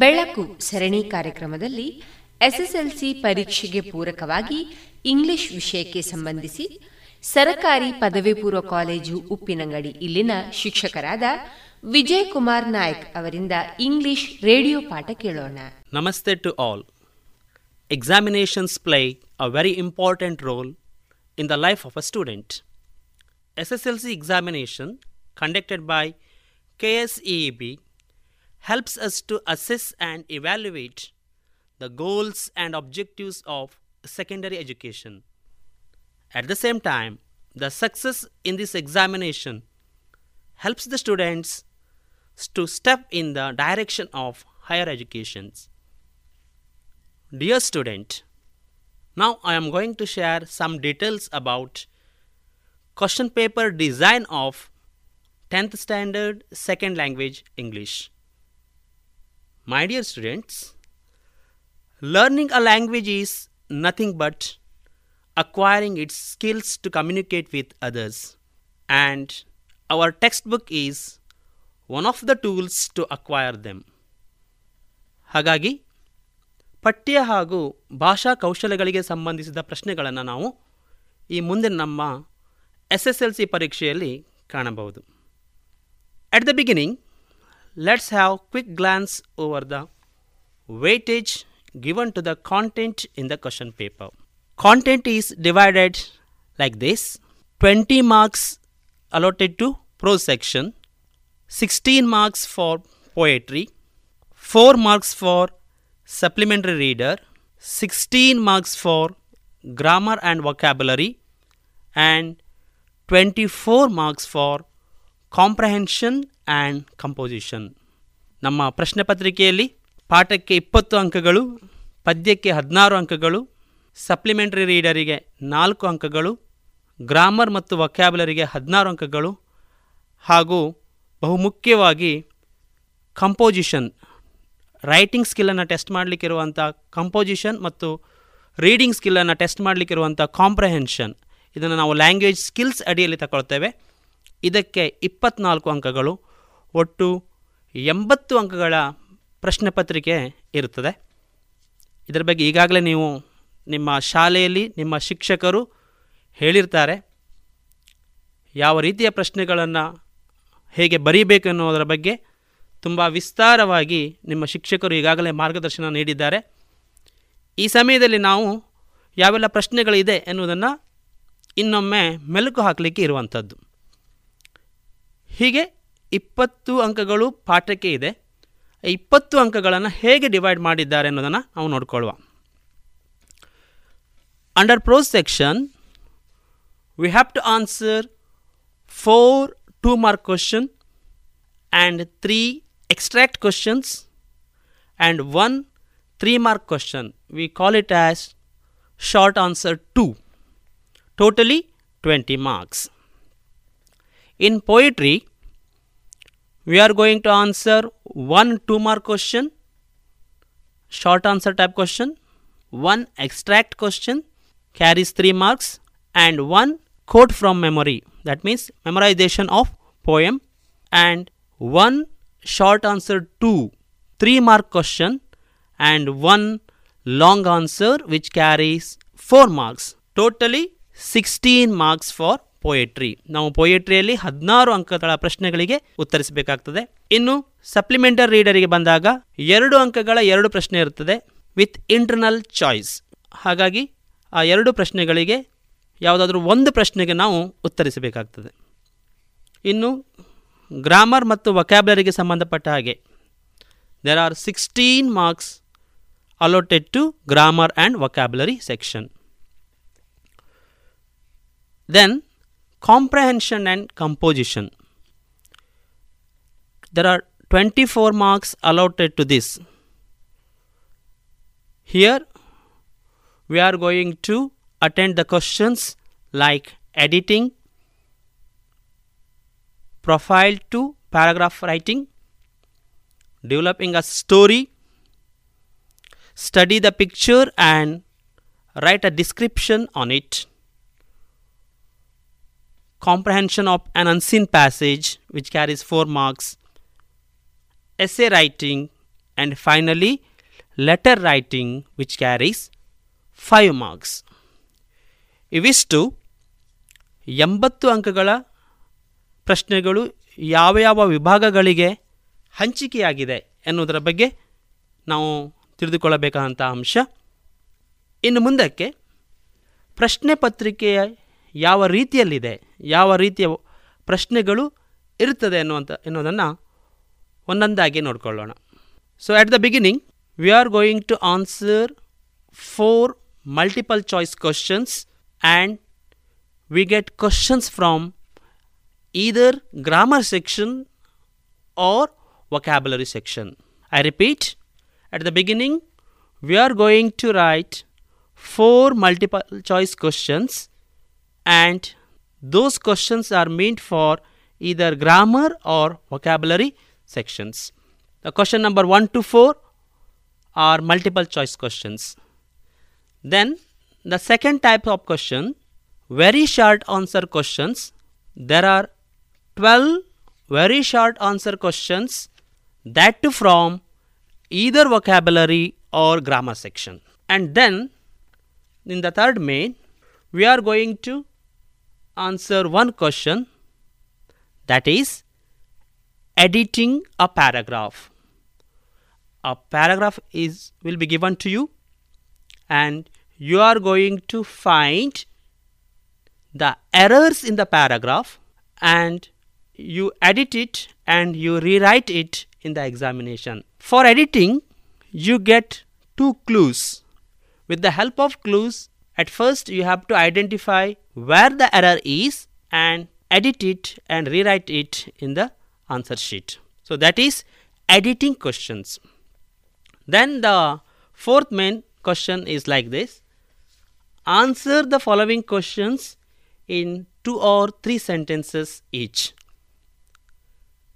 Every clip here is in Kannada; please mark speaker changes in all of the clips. Speaker 1: ಬೆಳಕು ಸರಣಿ ಕಾರ್ಯಕ್ರಮದಲ್ಲಿ ಎಸ್ಎಸ್ಎಲ್ಸಿ ಪರೀಕ್ಷೆಗೆ ಪೂರಕವಾಗಿ ಇಂಗ್ಲಿಷ್ ವಿಷಯಕ್ಕೆ ಸಂಬಂಧಿಸಿ ಸರಕಾರಿ ಪದವಿ ಪೂರ್ವ ಕಾಲೇಜು ಉಪ್ಪಿನಂಗಡಿ ಇಲ್ಲಿನ ಶಿಕ್ಷಕರಾದ ವಿಜಯ್ ಕುಮಾರ್ ನಾಯಕ್ ಅವರಿಂದ ಇಂಗ್ಲಿಷ್ ರೇಡಿಯೋ ಪಾಠ ಕೇಳೋಣ
Speaker 2: ನಮಸ್ತೆ to all examinations play a very important role in the life of a student S S L C examination conducted by K S E B helps us to assess and evaluate the goals and objectives of secondary education. At the same time, the success in this examination helps the students to step in the direction of higher education. Dear student, now I am going to share some details about question paper design of 10th standard second language English. My dear students, learning a language is nothing but acquiring its skills to communicate with others, and our textbook is one of the tools to acquire them.
Speaker 1: ಹಾಗಾಗಿ ಪಠ್ಯ ಹಾಗೂ ಭಾಷಾ ಕೌಶಲಗಳಿಗೆ ಸಂಬಂಧಿಸಿದ ಪ್ರಶ್ನೆಗಳನ್ನು ನಾವು ಈ ಮುಂದೆ ನಮ್ಮ ಎಸ್ ಎಸ್ ಎಲ್ ಸಿ ಪರೀಕ್ಷೆಯಲ್ಲಿ ಕಾಣಬಹುದು
Speaker 2: at the let's have quick glance over the weightage given to the content in the question paper. Content is divided like this 20 marks allotted to prose section, 16 marks for poetry, 4 marks for supplementary reader, 16 marks for grammar and vocabulary, and 24 marks for comprehension and composition
Speaker 1: ನಮ್ಮ ಪ್ರಶ್ನೆ ಪತ್ರಿಕೆಯಲ್ಲಿ ಪಾಠಕ್ಕೆ ಇಪ್ಪತ್ತು ಅಂಕಗಳು ಪದ್ಯಕ್ಕೆ ಹದಿನಾರು ಅಂಕಗಳು ಸಪ್ಲಿಮೆಂಟರಿ ರೀಡರಿಗೆ ನಾಲ್ಕು ಅಂಕಗಳು ಗ್ರಾಮರ್ ಮತ್ತು ವಕ್ಯಾಬುಲರಿಗೆ ಹದಿನಾರು ಅಂಕಗಳು ಹಾಗೂ ಬಹುಮುಖ್ಯವಾಗಿ ಕಂಪೋಸಿಷನ್ ರೈಟಿಂಗ್ ಸ್ಕಿಲ್ಲನ್ನು ಟೆಸ್ಟ್ ಮಾಡಲಿಕ್ಕಿರುವಂಥ ಕಂಪೋಸಿಷನ್ ಮತ್ತು ರೀಡಿಂಗ್ ಸ್ಕಿಲ್ಲನ್ನು ಟೆಸ್ಟ್ ಮಾಡಲಿಕ್ಕಿರುವಂಥ ಕಾಂಪ್ರಹೆನ್ಷನ್ ಇದನ್ನು ನಾವು ಲ್ಯಾಂಗ್ವೇಜ್ ಸ್ಕಿಲ್ಸ್ ಅಡಿಯಲ್ಲಿ ತಗೊಳ್ತೇವೆ ಇದಕ್ಕೆ ಇಪ್ಪತ್ನಾಲ್ಕು ಅಂಕಗಳು ಒಟ್ಟು ಎಂಬತ್ತು ಅಂಕಗಳ ಪ್ರಶ್ನೆ ಪತ್ರಿಕೆ ಇರುತ್ತದೆ ಇದರ ಬಗ್ಗೆ ಈಗಾಗಲೇ ನೀವು ನಿಮ್ಮ ಶಾಲೆಯಲ್ಲಿ ನಿಮ್ಮ ಶಿಕ್ಷಕರು ಹೇಳಿರ್ತಾರೆ ಯಾವ ರೀತಿಯ ಪ್ರಶ್ನೆಗಳನ್ನು ಹೇಗೆ ಬರೀಬೇಕು ಅನ್ನೋದರ ಬಗ್ಗೆ ತುಂಬ ವಿಸ್ತಾರವಾಗಿ ನಿಮ್ಮ ಶಿಕ್ಷಕರು ಈಗಾಗಲೇ ಮಾರ್ಗದರ್ಶನ ನೀಡಿದ್ದಾರೆ ಈ ಸಮಯದಲ್ಲಿ ನಾವು ಯಾವೆಲ್ಲ ಪ್ರಶ್ನೆಗಳಿದೆ ಎನ್ನುವುದನ್ನು ಇನ್ನೊಮ್ಮೆ ಮೆಲುಕು ಹಾಕಲಿಕ್ಕೆ ಇರುವಂಥದ್ದು ಹೀಗೆ ಇಪ್ಪತ್ತು ಅಂಕಗಳು ಪಾಠಕ್ಕೆ ಇದೆ ಇಪ್ಪತ್ತು ಅಂಕಗಳನ್ನು ಹೇಗೆ ಡಿವೈಡ್ ಮಾಡಿದ್ದಾರೆ ಅನ್ನೋದನ್ನು ನಾವು ನೋಡಿಕೊಳ್ಳುವ
Speaker 2: under prose section we have to answer four two mark question and three extract questions and one three mark question we call it as short answer to totally twenty marks In poetry, we are going to answer one two mark question, short answer type question, one extract question carries three marks, and one quote from memory that means memorization of poem, and one short answer two three mark question, and one long answer which carries four marks. Totally 16 marks for poetry ನಾವು ಪೊಯೆಟ್ರಿಯಲ್ಲಿ ಹದಿನಾರು ಅಂಕಗಳ ಪ್ರಶ್ನೆಗಳಿಗೆ ಉತ್ತರಿಸಬೇಕಾಗ್ತದೆ ಇನ್ನು ಸಪ್ಲಿಮೆಂಟರಿ ರೀಡರಿಗೆ ಬಂದಾಗ ಎರಡು ಅಂಕಗಳ ಎರಡು ಪ್ರಶ್ನೆ ಇರುತ್ತದೆ ವಿತ್ ಇಂಟರ್ನಲ್ ಚಾಯ್ಸ್
Speaker 1: ಹಾಗಾಗಿ ಆ ಎರಡು ಪ್ರಶ್ನೆಗಳಿಗೆ ಯಾವುದಾದ್ರೂ ಒಂದು ಪ್ರಶ್ನೆಗೆ ನಾವು ಉತ್ತರಿಸಬೇಕಾಗ್ತದೆ ಇನ್ನು ಗ್ರಾಮರ್ ಮತ್ತು ವಕ್ಯಾಬ್ಲರಿಗೆ ಸಂಬಂಧಪಟ್ಟ ಹಾಗೆ there are sixteen marks allotted to grammar and vocabulary section
Speaker 2: then comprehension and composition. There are 24 marks allotted to this. Here we are going to attend the questions like editing, profile to paragraph writing, developing a story, study the picture and write a description on it. comprehension of an unseen passage, which carries four marks, essay writing, and finally, letter writing, which carries 5 marks
Speaker 1: ಇವಿಷ್ಟು ಎಂಬತ್ತು ಅಂಕಗಳ ಪ್ರಶ್ನೆಗಳು ಯಾವ ಯಾವ ವಿಭಾಗಗಳಿಗೆ ಹಂಚಿಕೆಯಾಗಿದೆ ಎನ್ನುವುದರ ಬಗ್ಗೆ ನಾವು ತಿಳಿದುಕೊಳ್ಳಬೇಕಾದಂಥ ಅಂಶ ಇನ್ನು ಮುಂದಕ್ಕೆ ಪ್ರಶ್ನೆ ಪತ್ರಿಕೆಯ ಯಾವ ರೀತಿಯಲ್ಲಿದೆ ಯಾವ ರೀತಿಯ ಪ್ರಶ್ನೆಗಳು ಇರುತ್ತದೆ ಅನ್ನುವಂಥ ಎನ್ನುವುದನ್ನು ಒಂದೊಂದಾಗಿ ನೋಡಿಕೊಳ್ಳೋಣ
Speaker 2: so at the beginning we are going to answer four multiple choice questions and we get questions from either grammar section or vocabulary section I repeat at the beginning we are going to write four multiple choice questions and those questions are meant for either grammar or vocabulary sections. The question number 1 to 4 are multiple choice questions. Then the second type of question, very short answer questions. There are 12 very short answer questions that to from either vocabulary or grammar section. And then in the third main, we are going to answer one question that is editing a paragraph. A paragraph is will be given to you and you are going to find the errors in the paragraph and you edit it and you rewrite it in the examination. For editing, you get two clues. With the help of clues, at first, you have to identify where the error is and edit it and rewrite it in the answer sheet. So that is editing questions. Then the fourth main question is like this. Answer the following questions in two or three sentences each.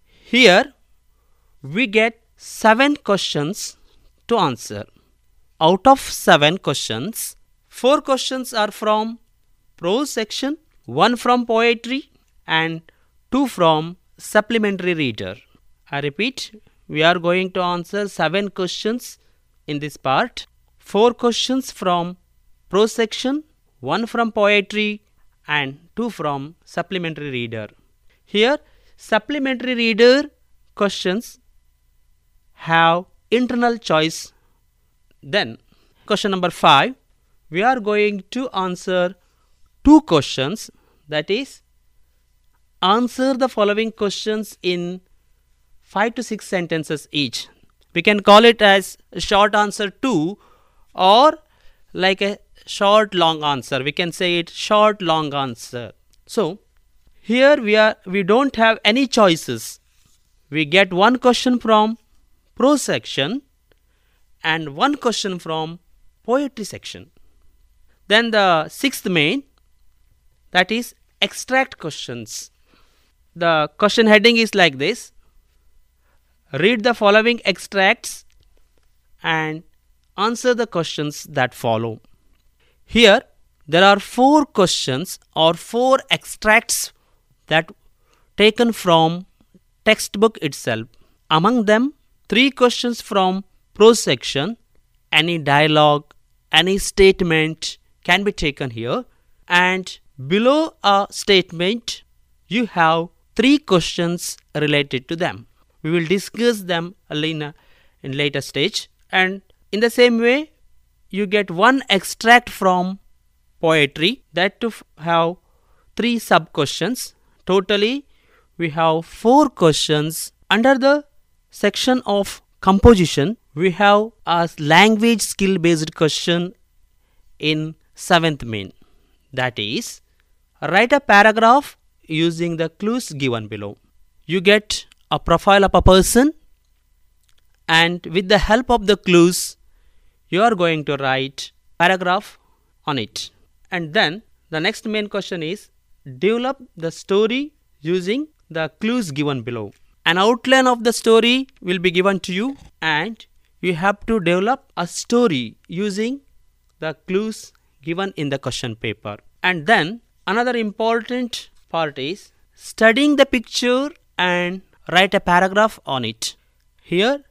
Speaker 2: Here we get seven questions to answer. Out of seven questions, Four questions are from prose section, one from poetry and two from supplementary reader. I repeat, we are going to answer seven questions in this part. Four questions from prose section, one from poetry and two from supplementary reader. Here, supplementary reader questions have internal choice. Then, question number five we are going to answer two questions that is answer the following questions in 5 to 6 sentences each. We can call it as short answer 2 or like a short long answer. We can say it short long answer. So here we are we don't have any choices. We get one question from prose section and one question from poetry section. Then the sixth main that is extract questions. The question heading is like this. Read the following extracts and answer the questions that follow. Here there are four questions or four extracts that taken from textbook itself. Among them three questions from prose section, any dialogue, any statement can be taken here and below a statement you have three questions related to them. We will discuss them in a in later stage and in the same way you get one extract from poetry that to have three sub questions. Totally we have four questions under the section of composition we have a language skill based question in seventh mean. That is, write a paragraph using the clues given below. You get a profile of a person and with the help of the clues, you are going to write paragraph on it. And then the next main question is develop the story using the clues given below. An outline of the story will be given to you and you have to develop a story using the clues given in the question paper. And then another important part is studying the picture and write a paragraph on it. Here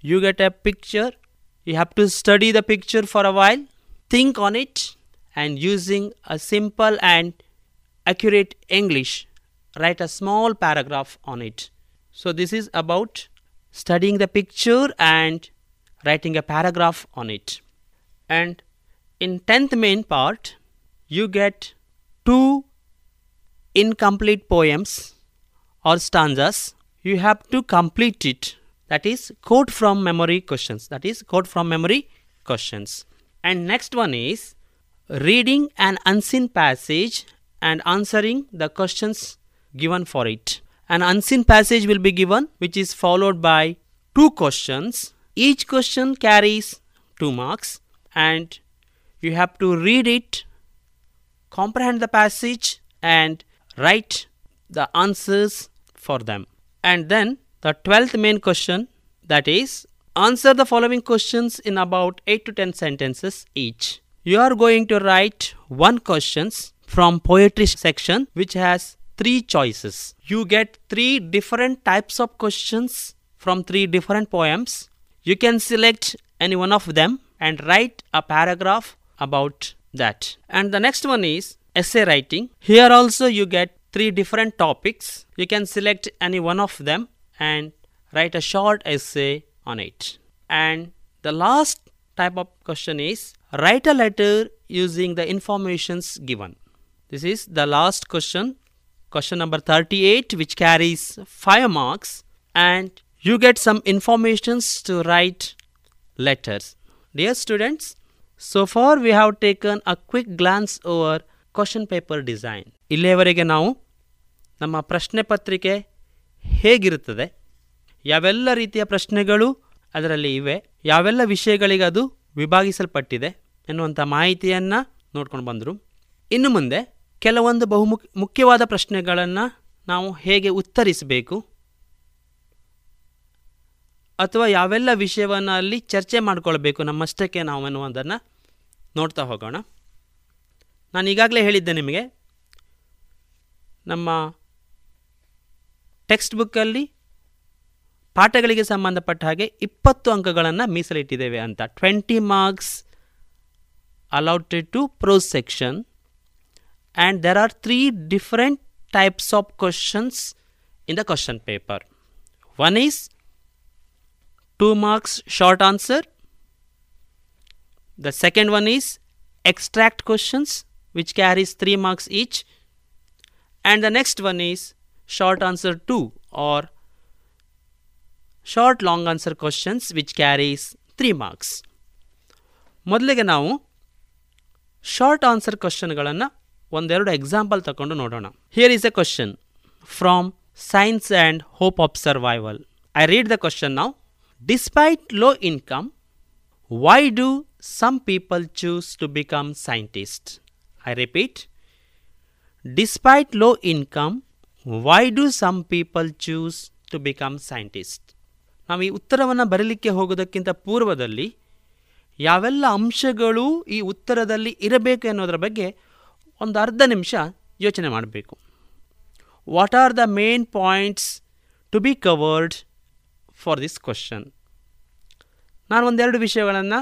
Speaker 2: you get a picture, you have to study the picture for a while, think on it, and using a simple and accurate English, write a small paragraph on it. So, this is about studying the picture and writing a paragraph on it. And in 10th main part you get two incomplete poems or stanzas you have to complete it that is quote from memory questions that is quote from memory questions and next one is reading an unseen passage and answering the questions given for it an unseen passage will be given which is followed by two questions each question carries two marks and you have to read it, comprehend the passage, and write the answers for them. And then the 12th main question that is, answer the following questions in about 8 to 10 sentences each. You are going to write one questions from poetry section which has three choices. You get three different types of questions from three different poems. You can select any one of them and write a paragraph about that. And the next one is essay writing. Here also you get three different topics. You can select any one of them and write a short essay on it. And the last type of question is write a letter using the informations given. This is the last question, question number 38 which carries 5 marks and you get some informations to write letters. Dear students, so far we have taken a quick glance over question paper design
Speaker 1: ಇಲ್ಲಿಯವರೆಗೆ ನಾವು ನಮ್ಮ ಪ್ರಶ್ನೆ ಪತ್ರಿಕೆ ಹೇಗಿರುತ್ತದೆ ಯಾವೆಲ್ಲ ರೀತಿಯ ಪ್ರಶ್ನೆಗಳು ಅದರಲ್ಲಿ ಇವೆ ಯಾವೆಲ್ಲ ವಿಷಯಗಳಿಗೆ ಅದು ವಿಭಾಗಿಸಲ್ಪಟ್ಟಿದೆ ಎನ್ನುವಂಥ ಮಾಹಿತಿಯನ್ನು ನೋಡ್ಕೊಂಡು ಬಂದರು ಇನ್ನು ಮುಂದೆ ಕೆಲವೊಂದು ಬಹುಮುಖ ಮುಖ್ಯವಾದ ಪ್ರಶ್ನೆಗಳನ್ನು ನಾವು ಹೇಗೆ ಉತ್ತರಿಸಬೇಕು ಅಥವಾ ಯಾವೆಲ್ಲ ವಿಷಯವನ್ನು ಅಲ್ಲಿ ಚರ್ಚೆ ಮಾಡಿಕೊಳ್ಬೇಕು ನಮ್ಮಷ್ಟಕ್ಕೆ ನಾವು ಅನ್ನುವುದನ್ನು ನೋಡ್ತಾ ಹೋಗೋಣ ನಾನು ಈಗಾಗಲೇ ಹೇಳಿದ್ದೆ ನಿಮಗೆ ನಮ್ಮ ಟೆಕ್ಸ್ಟ್ ಬುಕ್ಕಲ್ಲಿ ಪಾಠಗಳಿಗೆ ಸಂಬಂಧಪಟ್ಟ ಹಾಗೆ ಇಪ್ಪತ್ತು ಅಂಕಗಳನ್ನು ಮೀಸಲಿಟ್ಟಿದ್ದೇವೆ ಅಂತ twenty marks allotted to prose section and there are three different types of questions in the question paper one is two marks short answer the second one is extract questions which carries three marks each and the next one is short answer two or short long answer questions which carries three marks ಮೊದಲಿಗೆ ನಾವು ಶಾರ್ಟ್ ಆನ್ಸರ್ ಕ್ವಶನ್ಗಳನ್ನು ಒಂದೆರಡು ಎಕ್ಸಾಂಪಲ್ ತಗೊಂಡು ನೋಡೋಣ here is a question from science and hope of survival I read the question ನಾವು Despite low income, why do some people choose to become scientists? I repeat, despite low income, why do some people choose to become scientist ನಾವು ಈ ಉತ್ತರವನ್ನು ಬರಲಿಕ್ಕೆ ಹೋಗೋದಕ್ಕಿಂತ ಪೂರ್ವದಲ್ಲಿ ಯಾವೆಲ್ಲ ಅಂಶಗಳು ಈ ಉತ್ತರದಲ್ಲಿ ಇರಬೇಕು ಅನ್ನೋದರ ಬಗ್ಗೆ ಒಂದು ಅರ್ಧ ನಿಮಿಷ ಯೋಚನೆ ಮಾಡಬೇಕು what are the main points to be covered for this question ನಾನು ಒಂದೆರಡು ವಿಷಯಗಳನ್ನು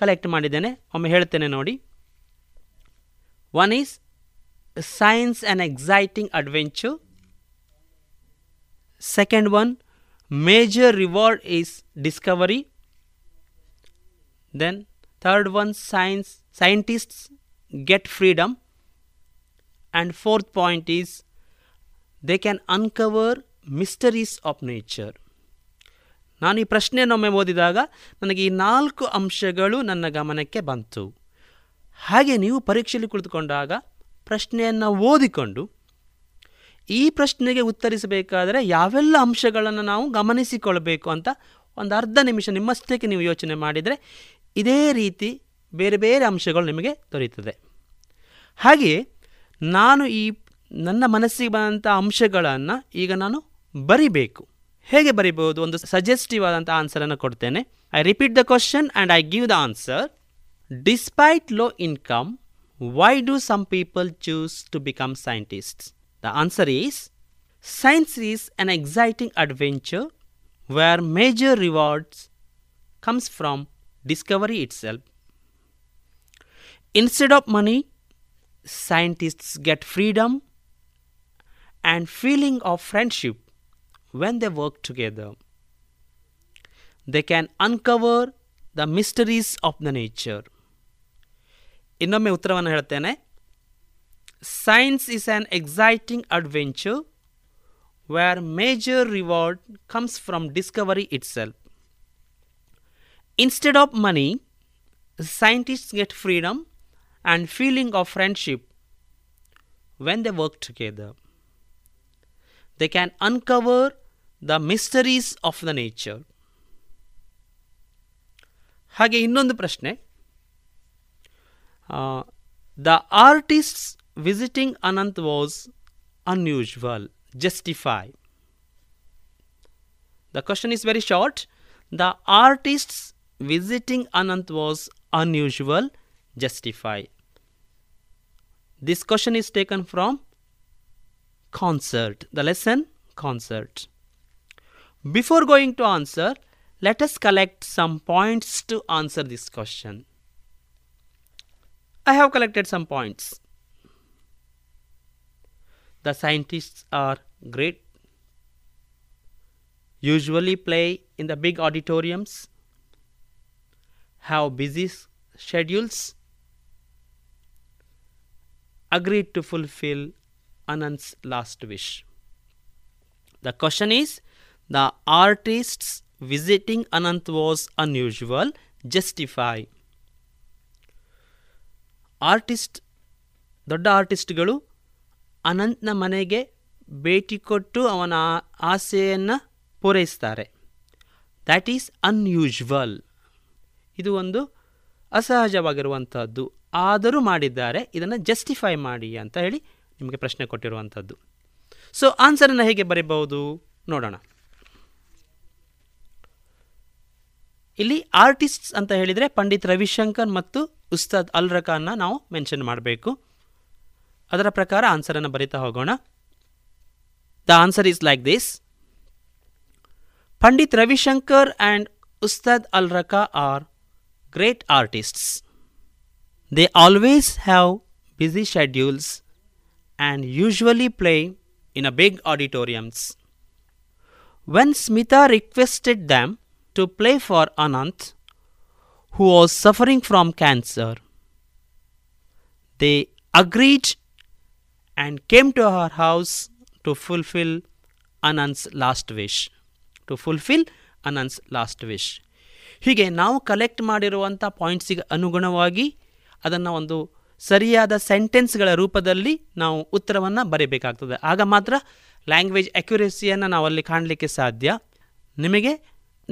Speaker 1: ಕಲೆಕ್ಟ್ ಮಾಡಿದ್ದೇನೆ ಒಮ್ಮೆ ಹೇಳ್ತೇನೆ ನೋಡಿ one is science and exciting adventure second one major reward is discovery then third one science scientists get freedom and fourth point is they can uncover mysteries of nature ನಾನು ಈ ಪ್ರಶ್ನೆಯನ್ನೊಮ್ಮೆ ಓದಿದಾಗ ನನಗೆ ಈ ನಾಲ್ಕು ಅಂಶಗಳು ನನ್ನ ಗಮನಕ್ಕೆ ಬಂತು ಹಾಗೆ ನೀವು ಪರೀಕ್ಷೆಯಲ್ಲಿ ಕುಳಿತುಕೊಂಡಾಗ ಪ್ರಶ್ನೆಯನ್ನು ಓದಿಕೊಂಡು ಈ ಪ್ರಶ್ನೆಗೆ ಉತ್ತರಿಸಬೇಕಾದರೆ ಯಾವೆಲ್ಲ ಅಂಶಗಳನ್ನು ನಾವು ಗಮನಿಸಿಕೊಳ್ಳಬೇಕು ಅಂತ ಒಂದು ಅರ್ಧ ನಿಮಿಷ ನಿಮ್ಮಷ್ಟಕ್ಕೆ ನೀವು ಯೋಚನೆ ಮಾಡಿದರೆ ಇದೇ ರೀತಿ ಬೇರೆ ಬೇರೆ ಅಂಶಗಳು ನಿಮಗೆ ದೊರೆಯುತ್ತದೆ ಹಾಗೆಯೇ ನಾನು ಈ ನನ್ನ ಮನಸ್ಸಿಗೆ ಬಂದಂಥ ಅಂಶಗಳನ್ನು ಈಗ ನಾನು ಬರಿಬೇಕು ಹೇಗೆ ಬರಿಬಹುದು ಒಂದು ಸಜೆಸ್ಟಿವ್ ಆದಂಥ ಆನ್ಸರನ್ನು ಕೊಡ್ತೇನೆ I repeat the question and I give the answer despite low income why do some people choose to become scientists the answer is science is an exciting adventure where major rewards comes from discovery itself instead of money scientists get freedom and feeling of friendship when they work together. They can uncover the mysteries of the nature ಇನ್ನೊಮ್ಮೆ ಉತ್ತರವನ್ನು ಹೇಳ್ತೇನೆ science is an exciting adventure where major reward comes from discovery itself instead of money scientist get freedom and feeling of friendship when they work together they can uncover the mysteries of the nature ಹಾಗೆ ಇನ್ನೊಂದು ಪ್ರಶ್ನೆ the artists visiting Anant was unusual justify the question is very short the artists visiting Anant was unusual justify this question is taken from concert. The lesson concert. Before going to answer, let us collect some points to answer this question. I have collected some points. The scientists are great, usually play in the big auditoriums, have busy schedules, agreed to fulfill Anand's last wish. The question is the artist's visiting Anant was unusual, justify. Artist ದೊಡ್ಡ ಆರ್ಟಿಸ್ಟ್ಗಳು ಅನಂತನ ಮನೆಗೆ ಭೇಟಿ ಕೊಟ್ಟು ಅವನ ಆಸೆಯನ್ನು ಪೂರೈಸ್ತಾರೆ ದ್ಯಾಟ್ ಈಸ್ ಅನ್ಯೂಶ್ವಲ್ ಇದು ಒಂದು ಅಸಹಜವಾಗಿರುವಂಥದ್ದು ಆದರೂ ಮಾಡಿದ್ದಾರೆ ಇದನ್ನು ಜಸ್ಟಿಫೈ ಮಾಡಿ ಅಂತ ಹೇಳಿ ನಿಮಗೆ ಪ್ರಶ್ನೆ ಕೊಟ್ಟಿರುವಂಥದ್ದು ಸೊ ಆನ್ಸರನ್ನು ಹೇಗೆ ಬರೀಬಹುದು ನೋಡೋಣ ಇಲ್ಲಿ ಆರ್ಟಿಸ್ಟ್ಸ್ ಅಂತ ಹೇಳಿದರೆ ಪಂಡಿತ್ ರವಿಶಂಕರ್ ಮತ್ತು ಉಸ್ತಾದ್ ಅಲ್ ರಖಾನ್ನ ನಾವು ಮೆನ್ಷನ್ ಮಾಡಬೇಕು ಅದರ ಪ್ರಕಾರ ಆನ್ಸರನ್ನು ಬರಿತಾ ಹೋಗೋಣ the answer is like this Pandit Ravishankar and Ustad Alla Rakha are great artists they always have busy schedules and usually play in a big auditoriums. When Smita requested them to play for Anant, who was suffering from cancer, they agreed and came to her house to fulfill Anant's last wish. To fulfill Anant's last wish. ಹೀಗೆ ನಾವು ಕಲೆಕ್ಟ್ ಮಾಡಿರುವಂಥ ಪಾಯಿಂಟ್ಸಿಗೆ ಅನುಗುಣವಾಗಿ ಅದನ್ನು ಒಂದು ಸರಿಯಾದ ಸೆಂಟೆನ್ಸ್ಗಳ ರೂಪದಲ್ಲಿ ನಾವು ಉತ್ತರವನ್ನು ಬರೀಬೇಕಾಗ್ತದೆ ಆಗ ಮಾತ್ರ ಲ್ಯಾಂಗ್ವೇಜ್ ಅಕ್ಯುರೇಸಿಯನ್ನು ನಾವು ಅಲ್ಲಿ ಕಾಣಲಿಕ್ಕೆ ಸಾಧ್ಯ ನಿಮಗೆ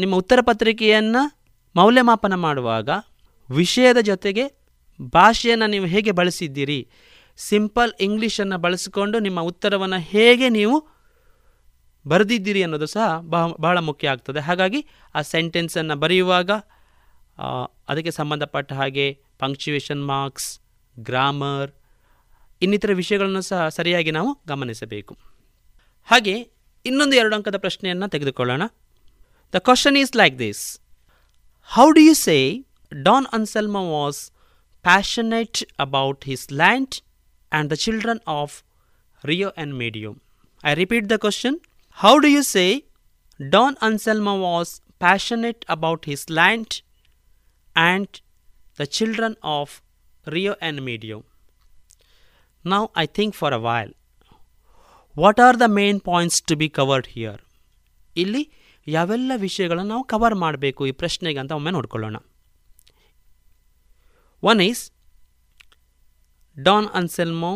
Speaker 1: ನಿಮ್ಮ ಉತ್ತರ ಪತ್ರಿಕೆಯನ್ನು ಮೌಲ್ಯಮಾಪನ ಮಾಡುವಾಗ ವಿಷಯದ ಜೊತೆಗೆ ಭಾಷೆಯನ್ನು ನೀವು ಹೇಗೆ ಬಳಸಿದ್ದೀರಿ ಸಿಂಪಲ್ ಇಂಗ್ಲೀಷನ್ನು ಬಳಸಿಕೊಂಡು ನಿಮ್ಮ ಉತ್ತರವನ್ನು ಹೇಗೆ ನೀವು ಬರೆದಿದ್ದೀರಿ ಅನ್ನೋದು ಸಹ ಬಹ ಬಹಳ ಮುಖ್ಯ ಆಗ್ತದೆ ಹಾಗಾಗಿ ಆ ಸೆಂಟೆನ್ಸನ್ನು ಬರೆಯುವಾಗ ಅದಕ್ಕೆ ಸಂಬಂಧಪಟ್ಟ ಹಾಗೆ ಪಂಕ್ಚುವೇಷನ್ ಮಾರ್ಕ್ಸ್ ಗ್ರಾಮರ್ ಇನ್ನಿತರ ವಿಷಯಗಳನ್ನು ಸಹ ಸರಿಯಾಗಿ ನಾವು ಗಮನಿಸಬೇಕು ಹಾಗೆ ಇನ್ನೊಂದು ಎರಡು ಅಂಕದ ಪ್ರಶ್ನೆಯನ್ನು ತೆಗೆದುಕೊಳ್ಳೋಣ the question is like this how do you say Don Anselmo was passionate about his land and the children of Rio and Medio I repeat the question how do you say Don Anselmo was passionate about his land and the children of Rio and Medium. Now I think for a while. What are the main points to be covered here ಇಲ್ಲಿ ಯಾವೆಲ್ಲ ವಿಷಯಗಳನ್ನು ನಾವು ಕವರ್ ಮಾಡಬೇಕು ಈ ಪ್ರಶ್ನೆಗೆ ಅಂತ ಒಮ್ಮೆ ನೋಡ್ಕೊಳ್ಳೋಣ one is Don Anselmo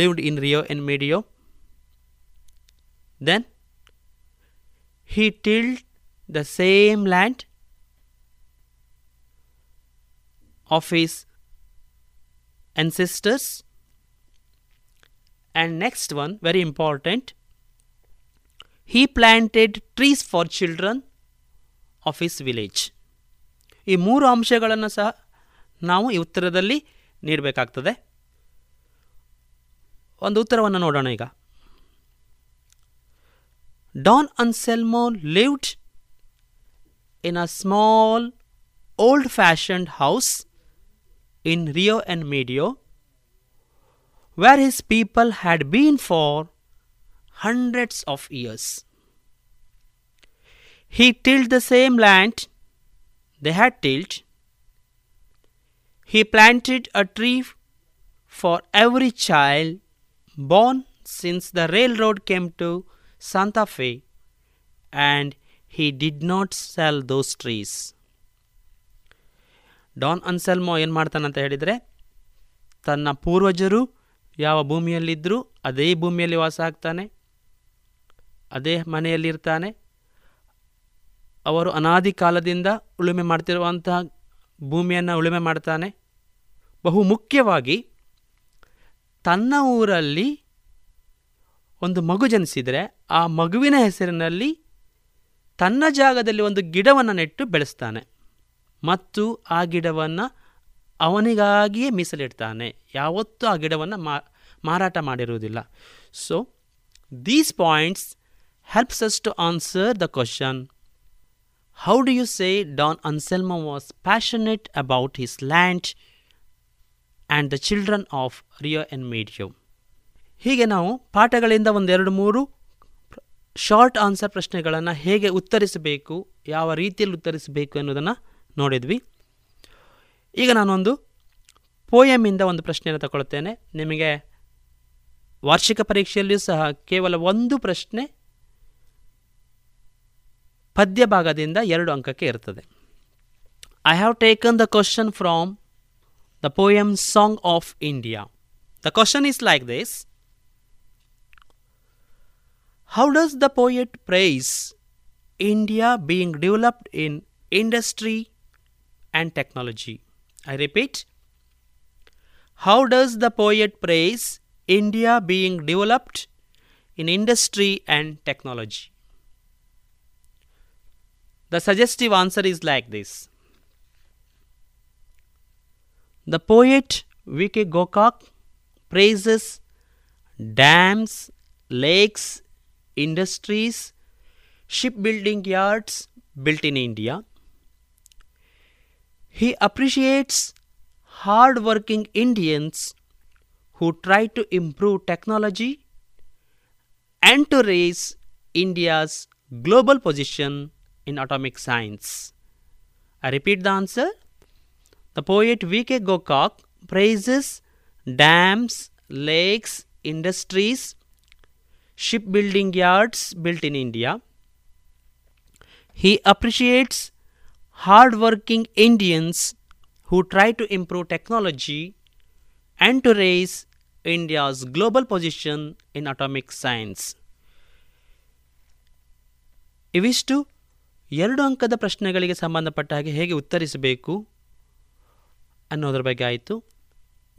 Speaker 1: lived in Rio N Medio then he tilled the same land of his ancestors. And next one, very important, he planted trees for children of his village ಈ ಮೂರು ಅಂಶಗಳನ್ನು ಸಹ ನಾವು ಈ ಉತ್ತರದಲ್ಲಿ ನೀಡಬೇಕಾಗ್ತದೆ ಒಂದು ಉತ್ತರವನ್ನು ನೋಡೋಣ ಈಗ Don Anselmo lived in a small old fashioned house in Rio and Medio, where his people had been for hundreds of years. He tilled the same land they had tilled. He planted a tree for every child born since the railroad came to Santa Fe, and he did not sell those trees. Don Anselmo ಏನು ಮಾಡ್ತಾನಂತ ಹೇಳಿದರೆ ತನ್ನ ಪೂರ್ವಜರು ಯಾವ ಭೂಮಿಯಲ್ಲಿದ್ದರೂ ಅದೇ ಭೂಮಿಯಲ್ಲಿ ವಾಸ ಆಗ್ತಾನೆ ಅದೇ ಮನೆಯಲ್ಲಿರ್ತಾನೆ ಅವರು ಅನಾದಿ ಕಾಲದಿಂದ ಉಳುಮೆ ಮಾಡ್ತಿರುವಂತಹ ಭೂಮಿಯನ್ನು ಉಳುಮೆ ಮಾಡ್ತಾನೆ ಬಹು ಮುಖ್ಯವಾಗಿ ತನ್ನ ಊರಲ್ಲಿ ಒಂದು ಮಗು ಜನಿಸಿದರೆ ಆ ಮಗುವಿನ ಹೆಸರಿನಲ್ಲಿ ತನ್ನ ಜಾಗದಲ್ಲಿ ಒಂದು ಗಿಡವನ್ನು ನೆಟ್ಟು ಬೆಳೆಸ್ತಾನೆ ಮತ್ತು ಆ ಗಿಡವನ್ನು ಅವನಿಗಾಗಿಯೇ ಮೀಸಲಿಡ್ತಾನೆ ಯಾವತ್ತೂ ಆ ಗಿಡವನ್ನು ಮಾರಾಟ ಮಾಡಿರುವುದಿಲ್ಲ so these points helps us to answer the question how do you say Don Anselmo was passionate about his land and the children of Rio N Medio ಹೀಗೆ ನಾವು ಪಾಠಗಳಿಂದ ಒಂದೆರಡು ಮೂರು ಶಾರ್ಟ್ ಆನ್ಸರ್ ಪ್ರಶ್ನೆಗಳನ್ನು ಹೇಗೆ ಉತ್ತರಿಸಬೇಕು ಯಾವ ರೀತಿಯಲ್ಲಿ ಉತ್ತರಿಸಬೇಕು ಅನ್ನೋದನ್ನು ನೋಡಿದ್ವಿ ಈಗ ನಾನೊಂದು ಪೋಯಮಿಂದ ಒಂದು ಪ್ರಶ್ನೆಯನ್ನು ತಗೊಳ್ತೇನೆ ನಿಮಗೆ ವಾರ್ಷಿಕ ಪರೀಕ್ಷೆಯಲ್ಲಿಯೂ ಸಹ ಕೇವಲ ಒಂದು ಪ್ರಶ್ನೆ ಪದ್ಯ ಭಾಗದಿಂದ ಎರಡು ಅಂಕಕ್ಕೆ ಇರ್ತದೆ
Speaker 3: I have taken the question from the poem song of India the question is like this how does the poet praise India being developed in industry and technology. I repeat, how does the poet praise India being developed in industry and technology? The suggestive answer is like this. The poet V.K. Gokak praises dams, lakes, industries, shipbuilding yards built in India he appreciates hard-working Indians who try to improve technology and to raise India's global position in atomic science. I repeat the answer. The poet V.K. Gokak praises dams, lakes, industries, shipbuilding yards built in India. He appreciates hard working Indians who try to improve technology and to raise India's global position in atomic science
Speaker 1: ಇವಿಷ್ಟು ಎರಡು ಅಂಕದ ಪ್ರಶ್ನೆಗಳಿಗೆ ಸಂಬಂಧಪಟ್ಟ ಹಾಗೆ ಹೇಗೆ ಉತ್ತರಿಸಬೇಕು ಅನ್ನೋದ್ರ ಬಗ್ಗೆ ಆಯಿತು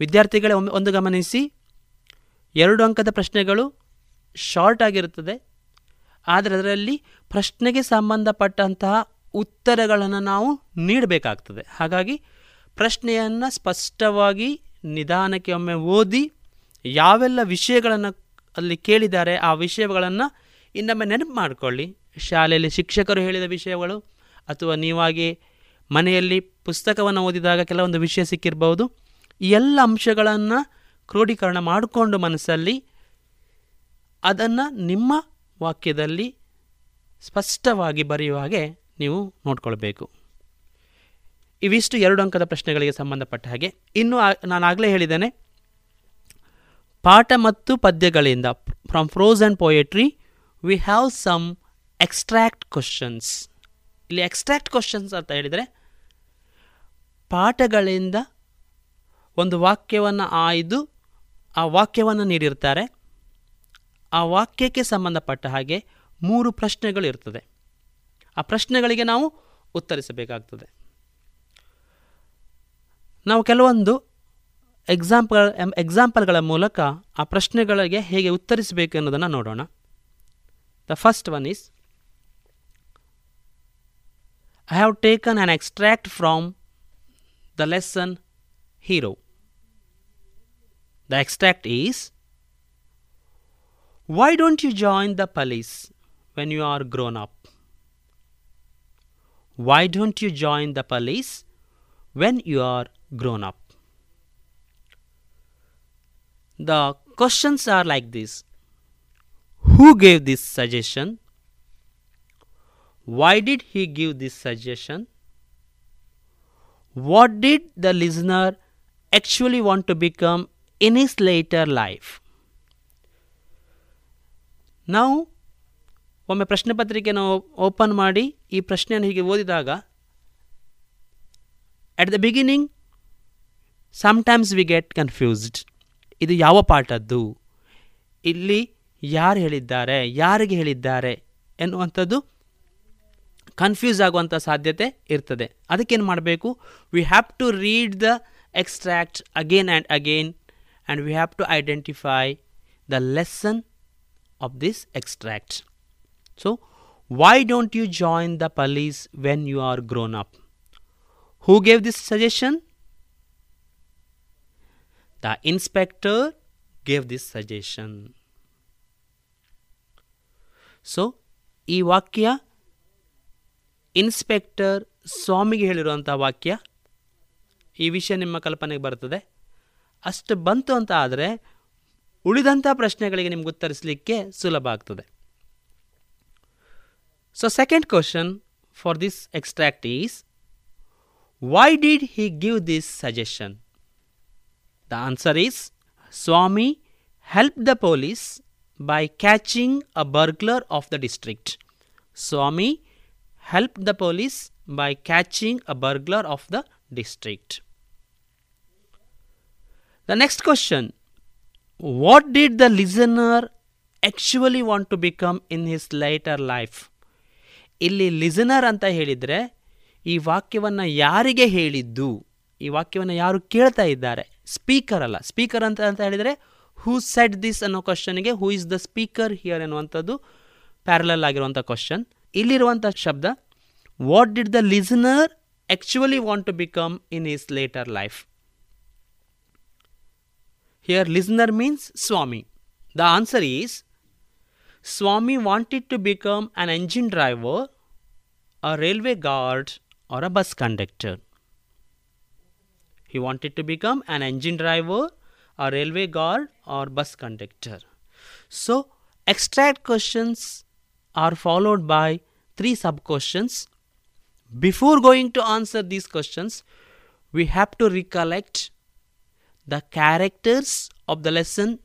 Speaker 1: ವಿದ್ಯಾರ್ಥಿಗಳೇ ಒಮ್ಮೆ ಒಂದು ಗಮನಿಸಿ ಎರಡು ಅಂಕದ ಪ್ರಶ್ನೆಗಳು ಶಾರ್ಟ್ ಆಗಿರುತ್ತದೆ ಆದರೆ ಅದರಲ್ಲಿ ಪ್ರಶ್ನೆಗೆ ಸಂಬಂಧಪಟ್ಟಂತಹ ಉತ್ತರಗಳನ್ನು ನಾವು ನೀಡಬೇಕಾಗ್ತದೆ ಹಾಗಾಗಿ ಪ್ರಶ್ನೆಯನ್ನು ಸ್ಪಷ್ಟವಾಗಿ ನಿಧಾನಕ್ಕೆ ಒಮ್ಮೆ ಓದಿ ಯಾವೆಲ್ಲ ವಿಷಯಗಳನ್ನು ಅಲ್ಲಿ ಕೇಳಿದ್ದಾರೆ ಆ ವಿಷಯಗಳನ್ನು ಇನ್ನೊಮ್ಮೆ ನೆನಪು ಮಾಡಿಕೊಳ್ಳಿ ಶಾಲೆಯಲ್ಲಿ ಶಿಕ್ಷಕರು ಹೇಳಿದ ವಿಷಯಗಳು ಅಥವಾ ನೀವಾಗಿ ಮನೆಯಲ್ಲಿ ಪುಸ್ತಕವನ್ನು ಓದಿದಾಗ ಕೆಲವೊಂದು ವಿಷಯ ಸಿಕ್ಕಿರ್ಬೋದು ಈ ಎಲ್ಲ ಅಂಶಗಳನ್ನು ಕ್ರೋಢೀಕರಣ ಮಾಡಿಕೊಂಡು ಮನಸ್ಸಲ್ಲಿ ಅದನ್ನು ನಿಮ್ಮ ವಾಕ್ಯದಲ್ಲಿ ಸ್ಪಷ್ಟವಾಗಿ ಬರೆಯುವ ಹಾಗೆ ನೀವು ನೋಡ್ಕೊಳ್ಬೇಕು
Speaker 3: ಇವಿಷ್ಟು ಎರಡು ಅಂಕದ ಪ್ರಶ್ನೆಗಳಿಗೆ ಸಂಬಂಧಪಟ್ಟ ಹಾಗೆ ಇನ್ನು ನಾನಾಗಲೇ ಹೇಳಿದ್ದೇನೆ ಪಾಠ ಮತ್ತು ಪದ್ಯಗಳಿಂದ from prose and poetry we have some extract questions ಇಲ್ಲಿ ಎಕ್ಸ್ಟ್ರಾಕ್ಟ್ ಕ್ವಶನ್ಸ್ ಅಂತ ಹೇಳಿದರೆ ಪಾಠಗಳಿಂದ ಒಂದು ವಾಕ್ಯವನ್ನು ಆಯ್ದು ಆ ವಾಕ್ಯವನ್ನು ನೀಡಿರ್ತಾರೆ ಆ ವಾಕ್ಯಕ್ಕೆ ಸಂಬಂಧಪಟ್ಟ ಹಾಗೆ ಮೂರು ಪ್ರಶ್ನೆಗಳು ಇರ್ತದೆ ಆ ಪ್ರಶ್ನೆಗಳಿಗೆ ನಾವು ಉತ್ತರಿಸಬೇಕಾಗ್ತದೆ
Speaker 1: ನಾವು ಕೆಲವೊಂದು ಎಕ್ಸಾಂಪಲ್ ಎಕ್ಸಾಂಪಲ್ಗಳ ಮೂಲಕ ಆ ಪ್ರಶ್ನೆಗಳಿಗೆ ಹೇಗೆ ಉತ್ತರಿಸಬೇಕು ಎನ್ನುವುದನ್ನು ನೋಡೋಣ
Speaker 3: the first one is I have taken an extract from the lesson hero the extract is why don't you join the police when you are grown up Why don't you join the police when you are grown up? The questions are like this Who gave this suggestion? Why did he give this suggestion? What did the listener actually want to become in his later life? Now ಒಮ್ಮೆ ಪ್ರಶ್ನೆ ಪತ್ರಿಕೆಯನ್ನು ಓಪನ್ ಮಾಡಿ ಈ ಪ್ರಶ್ನೆಯನ್ನು ಹೀಗೆ ಓದಿದಾಗ at the beginning sometimes we get confused ಇದು ಯಾವ ಪಾಠದ್ದು ಇಲ್ಲಿ ಯಾರು ಹೇಳಿದ್ದಾರೆ ಯಾರಿಗೆ ಹೇಳಿದ್ದಾರೆ ಎನ್ನುವಂಥದ್ದು ಕನ್ಫ್ಯೂಸ್ ಆಗುವಂಥ ಸಾಧ್ಯತೆ ಇರ್ತದೆ ಅದಕ್ಕೇನು ಮಾಡಬೇಕು we have to read the extract again and again and we have to identify the lesson of this extract So, why don't you join the police when you are grown up? Who gave this suggestion? The inspector gave this suggestion. So, ee ವಾಕ್ಯ ಇನ್ಸ್ಪೆಕ್ಟರ್ ಸ್ವಾಮಿಗೆ ಹೇಳಿರುವಂಥ ವಾಕ್ಯ ಈ ವಿಷಯ ನಿಮ್ಮ ಕಲ್ಪನೆಗೆ ಬರ್ತದೆ ಅಷ್ಟು ಬಂತು ಅಂತ ಆದರೆ ಉಳಿದಂಥ ಪ್ರಶ್ನೆಗಳಿಗೆ ನಿಮ್ಗೆ ಉತ್ತರಿಸಲಿಕ್ಕೆ ಸುಲಭ ಆಗ್ತದೆ So, second question for this extract is why did he give this suggestion? The answer is Swami helped the police by catching a burglar of the district. Swami helped the police by catching a burglar of the district. The next question What did the listener actually want to become in his later life? ಇಲ್ಲಿ ಲಿಸನರ್ ಅಂತ ಹೇಳಿದರೆ ಈ ವಾಕ್ಯವನ್ನು ಯಾರಿಗೆ ಹೇಳಿದ್ದು ಈ ವಾಕ್ಯವನ್ನು ಯಾರು ಕೇಳ್ತಾ ಇದ್ದಾರೆ ಸ್ಪೀಕರ್ ಅಲ್ಲ ಸ್ಪೀಕರ್ ಅಂತ ಅಂತ ಹೇಳಿದರೆ ಹೂ ಸೆಟ್ ದಿಸ್ ಅನ್ನೋ ಕ್ವಶನ್ಗೆ who is the speaker here ಅನ್ನುವಂಥದ್ದು ಪ್ಯಾರಲಲ್ ಆಗಿರುವಂಥ ಕ್ವಶನ್ ಇಲ್ಲಿರುವಂಥ ಶಬ್ದ what did the listener actually want to become in his later life here listener means Swami the answer is Swami wanted to become an engine driver, a railway guard, or a bus conductor. He wanted to become an engine driver, a railway guard, or bus conductor. So, extract questions are followed by three sub questions. Before going to answer these questions, we have to recollect the characters of the lesson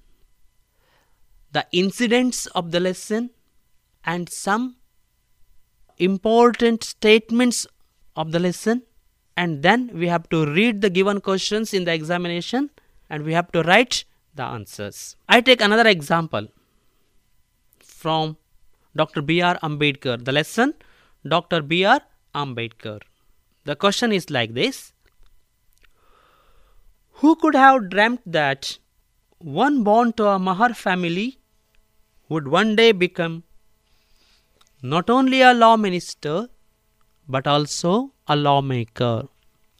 Speaker 3: the incidents of the lesson and some important statements of the lesson and then we have to read the given questions in the examination and we have to write the answers. I take another example from Dr. B.R. Ambedkar. The lesson Dr. B.R. Ambedkar. The question is like this Who could have dreamt that one born to a Mahar family would one day become not only a law minister but also a lawmaker.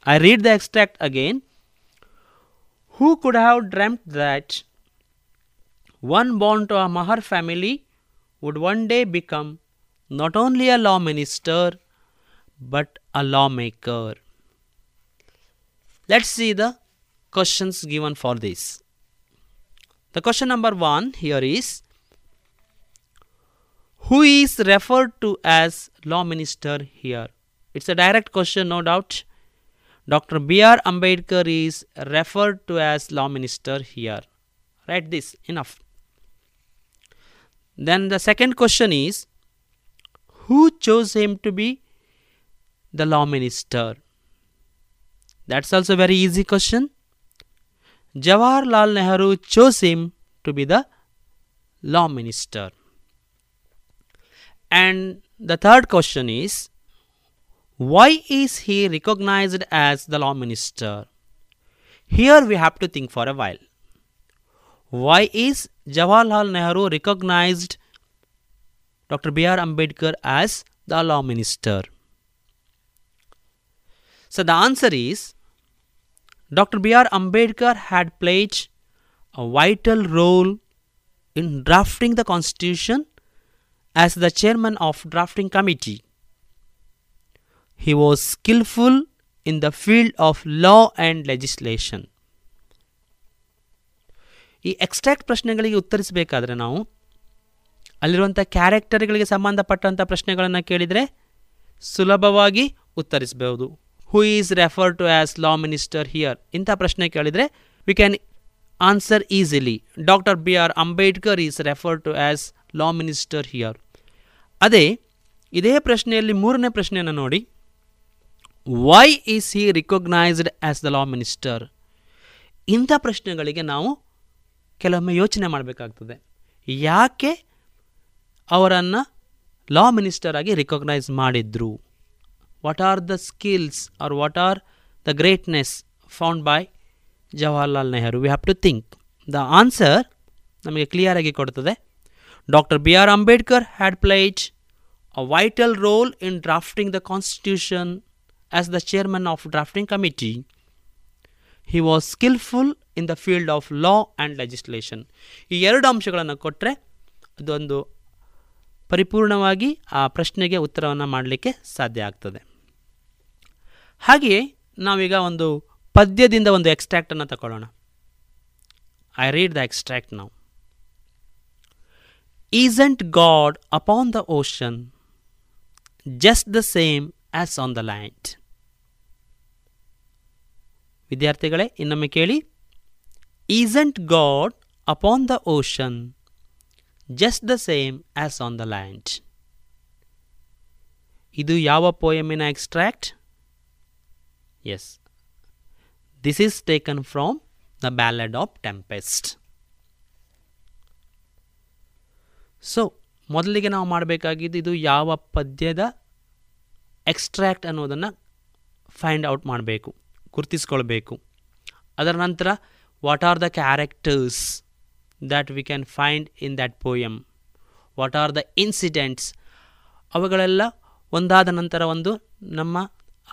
Speaker 3: I read the extract again. Who could have dreamt that one born to a Mahar family would one day become not only a law minister but a lawmaker? Let's see the questions given for this. The question number one here is who is referred to as law minister here? It's a direct question, no doubt. Dr. B.R. Ambedkar is referred to as law minister here. Write this, enough. Then the second question is who chose him to be the law minister? That's also a very easy question. Jawaharlal Nehru chose him to be the law minister. And the third question is why is he recognized as the law minister? Here we have to think for a while. Why is Jawaharlal Nehru recognized Dr. B.R. Ambedkar as the law minister? So the answer is Dr. B.R. Ambedkar had played a vital role in drafting the constitution as the chairman of drafting committee. He was skillful in the field of law and legislation.
Speaker 1: ಈ ಎಕ್ಸ್ಟ್ರಾಕ್ಟ್ ಪ್ರಶ್ನೆಗಳಿಗೆ ಉತ್ತರಿಸಬೇಕಾದ್ರೆ ನಾವು ಅಲ್ಲಿರುವಂಥ ಕ್ಯಾರೆಕ್ಟರ್ಗಳಿಗೆ ಸಂಬಂಧಪಟ್ಟಂಥ ಪ್ರಶ್ನೆಗಳನ್ನು ಕೇಳಿದರೆ ಸುಲಭವಾಗಿ ಉತ್ತರಿಸಬಹುದು who is refer to as law minister here ಇಂಥ ಪ್ರಶ್ನೆ ಕೇಳಿದರೆ we can answer easily doctor B R Ambedkar is refer to as law minister here ಅದೇ ಇದೇ ಪ್ರಶ್ನೆಯಲ್ಲಿ ಮೂರನೇ ಪ್ರಶ್ನೆಯನ್ನು ನೋಡಿ why is he recognised as the law minister ಇಂಥ ಪ್ರಶ್ನೆಗಳಿಗೆ ನಾವು ಕೆಲವೊಮ್ಮೆ ಯೋಚನೆ ಮಾಡಬೇಕಾಗ್ತದೆ ಯಾಕೆ ಅವರನ್ನು ಲಾ ಮಿನಿಸ್ಟರ್ ಆಗಿ ರಿಕಗ್ನೈಸ್ ಮಾಡಿದ್ರು what are the skills are what are the greatness found by Jawaharlal Nehru we have to think the answer ನಮಗೆ ಆಗಿ ಕೊಡ್ತದೆ Dr. R Ambedkar had played a vital role in drafting the constitution as the chairman of drafting committee he was skilful in the field of law and legislation ಈ ಎರಡು ಅಂಶಗಳನ್ನು ಕೊಟ್ಟರೆ ಅದೊಂದು ಪರಿಪೂರ್ಣವಾಗಿ ಆ ಪ್ರಶ್ನೆಗೆ ಉತ್ತರವನ್ನು ಮಾಡಲಿಕ್ಕೆ ಸಾಧ್ಯ ಆಗ್ತದೆ ಹಾಗೆಯೇ ನಾವೀಗ ಒಂದು ಪದ್ಯದಿಂದ ಒಂದು ಎಕ್ಸ್ಟ್ರಾಕ್ಟನ್ನು ತಗೊಳ್ಳೋಣ ಐ ರೀಡ್ ದ ಎಕ್ಸ್ಟ್ರಾಕ್ಟ್ ನಾವು isn't God upon the ocean just the same as on the land? ವಿದ್ಯಾರ್ಥಿಗಳೇ ಇನ್ನೊಮ್ಮೆ ಕೇಳಿ isn't God upon the ocean just the same as on the land ಇದು ಯಾವ ಪೋಯಮಿನ extract as this is taken from the ballad of tempest so ಮೊದಲಿಗೆ ನಾವು ಮಾಡಬೇಕಾಗಿದ್ದು ಇದು ಯಾವ ಪದ್ಯದ ಎಕ್ಸ್ಟ್ರ್ಯಾಕ್ಟ್ ಅನ್ನೋದನ್ನು ಫೈಂಡ್ ಔಟ್ ಮಾಡಬೇಕು ಗುರ್ತಿಸ್ಕೊಳ್ಬೇಕು ಅದರ ನಂತರ what are the characters that we can find in that poem what are the incidents ಅವುಗಳೆಲ್ಲ ಒಂದಾದ ನಂತರ ಒಂದು ನಮ್ಮ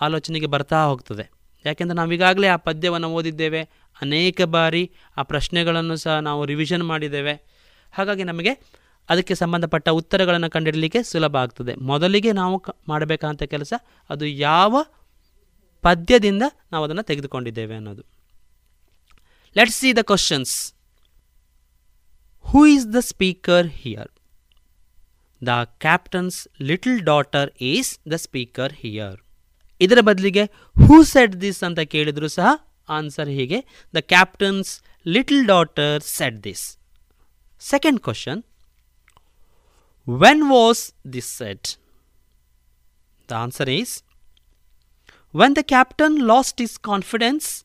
Speaker 1: ಆಲೋಚನೆಗೆ ಬರ್ತಾ ಹೋಗ್ತದೆ ಯಾಕೆಂದರೆ ಈಗಾಗಲೇ ಆ ಪದ್ಯವನ್ನು ಓದಿದ್ದೇವೆ ಅನೇಕ ಬಾರಿ ಆ ಪ್ರಶ್ನೆಗಳನ್ನು ಸಹ ನಾವು ರಿವಿಷನ್ ಮಾಡಿದ್ದೇವೆ ಹಾಗಾಗಿ ನಮಗೆ ಅದಕ್ಕೆ ಸಂಬಂಧಪಟ್ಟ ಉತ್ತರಗಳನ್ನು ಕಂಡಿಡಲಿಕ್ಕೆ ಸುಲಭ ಆಗ್ತದೆ ಮೊದಲಿಗೆ ನಾವು ಮಾಡಬೇಕಂತ ಕೆಲಸ ಅದು ಯಾವ ಪದ್ಯದಿಂದ ನಾವು ಅದನ್ನು ತೆಗೆದುಕೊಂಡಿದ್ದೇವೆ ಅನ್ನೋದು
Speaker 3: let's see the questions who is the speaker here the captain's little daughter is the speaker here ಇದರ ಬದಲಿಗೆ ಹೂ ಸೆಟ್ ದಿಸ್ ಅಂತ ಕೇಳಿದರೂ ಸಹ ಆನ್ಸರ್ ಹೀಗೆ the captain's little daughter said this second question When was this said? The answer is when the captain lost his confidence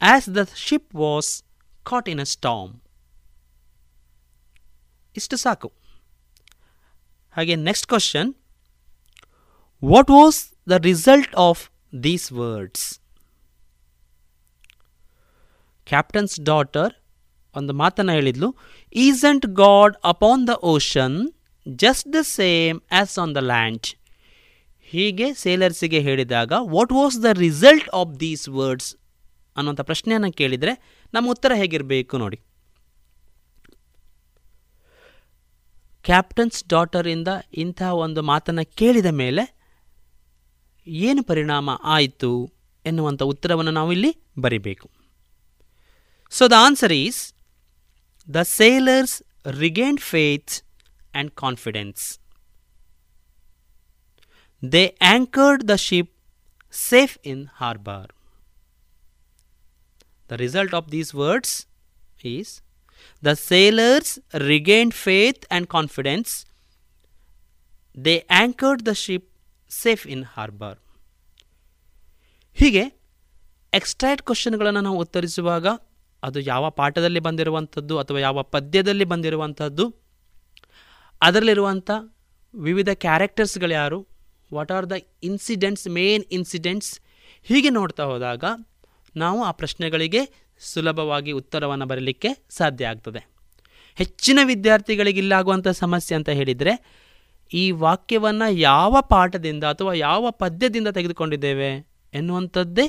Speaker 3: as the ship was caught in a storm. Istasaku. Again, next question. What was the result of these words? Captain's daughter ಒಂದು ಮಾತನ್ನು ಹೇಳಿದ್ಲು isn't God upon the ocean just the same as on the land ಹೀಗೆ ಸೇಲರ್ಸಿಗೆ ಹೇಳಿದಾಗ what was the result of these words ಅನ್ನೋಂಥ ಪ್ರಶ್ನೆಯನ್ನು ಕೇಳಿದರೆ ನಮ್ಮ ಉತ್ತರ ಹೇಗಿರಬೇಕು ನೋಡಿ ಕ್ಯಾಪ್ಟನ್ಸ್ ಡಾಟರಿಂದ ಇಂತಹ ಒಂದು ಮಾತನ್ನು ಕೇಳಿದ ಮೇಲೆ ಏನು ಪರಿಣಾಮ ಆಯಿತು ಎನ್ನುವಂಥ ಉತ್ತರವನ್ನು ನಾವು ಇಲ್ಲಿ ಬರಿಬೇಕು so the answer is The sailors regained faith and confidence. They anchored the ship safe in harbor. The result of these words is the sailors regained faith and confidence. They anchored the ship safe in harbor. ಹೀಗೆ ಎಕ್ಸ್ಟ್ರಾಟ್ ಕ್ವಶನ್ಗಳನ್ನು ನಾವು ಉತ್ತರಿಸುವಾಗ ಅದು ಯಾವ ಪಾಠದಲ್ಲಿ ಬಂದಿರುವಂಥದ್ದು ಅಥವಾ ಯಾವ ಪದ್ಯದಲ್ಲಿ ಬಂದಿರುವಂಥದ್ದು ಅದರಲ್ಲಿರುವಂಥ ವಿವಿಧ ಕ್ಯಾರೆಕ್ಟರ್ಸ್ಗಳು ಯಾರು what are the incidents main incidents ಹೀಗೆ ನೋಡ್ತಾ ಹೋದಾಗ ನಾವು ಆ ಪ್ರಶ್ನೆಗಳಿಗೆ ಸುಲಭವಾಗಿ ಉತ್ತರವನ್ನು ಬರಲಿಕ್ಕೆ ಸಾಧ್ಯ ಆಗ್ತದೆ ಹೆಚ್ಚಿನ ವಿದ್ಯಾರ್ಥಿಗಳಿಗೆ ಇಲ್ಲಾಗುವಂಥ ಸಮಸ್ಯೆ ಅಂತ ಹೇಳಿದರೆ ಈ ವಾಕ್ಯವನ್ನು ಯಾವ ಪಾಠದಿಂದ ಅಥವಾ ಯಾವ ಪದ್ಯದಿಂದ ತೆಗೆದುಕೊಂಡಿದ್ದೇವೆ ಎನ್ನುವಂಥದ್ದೇ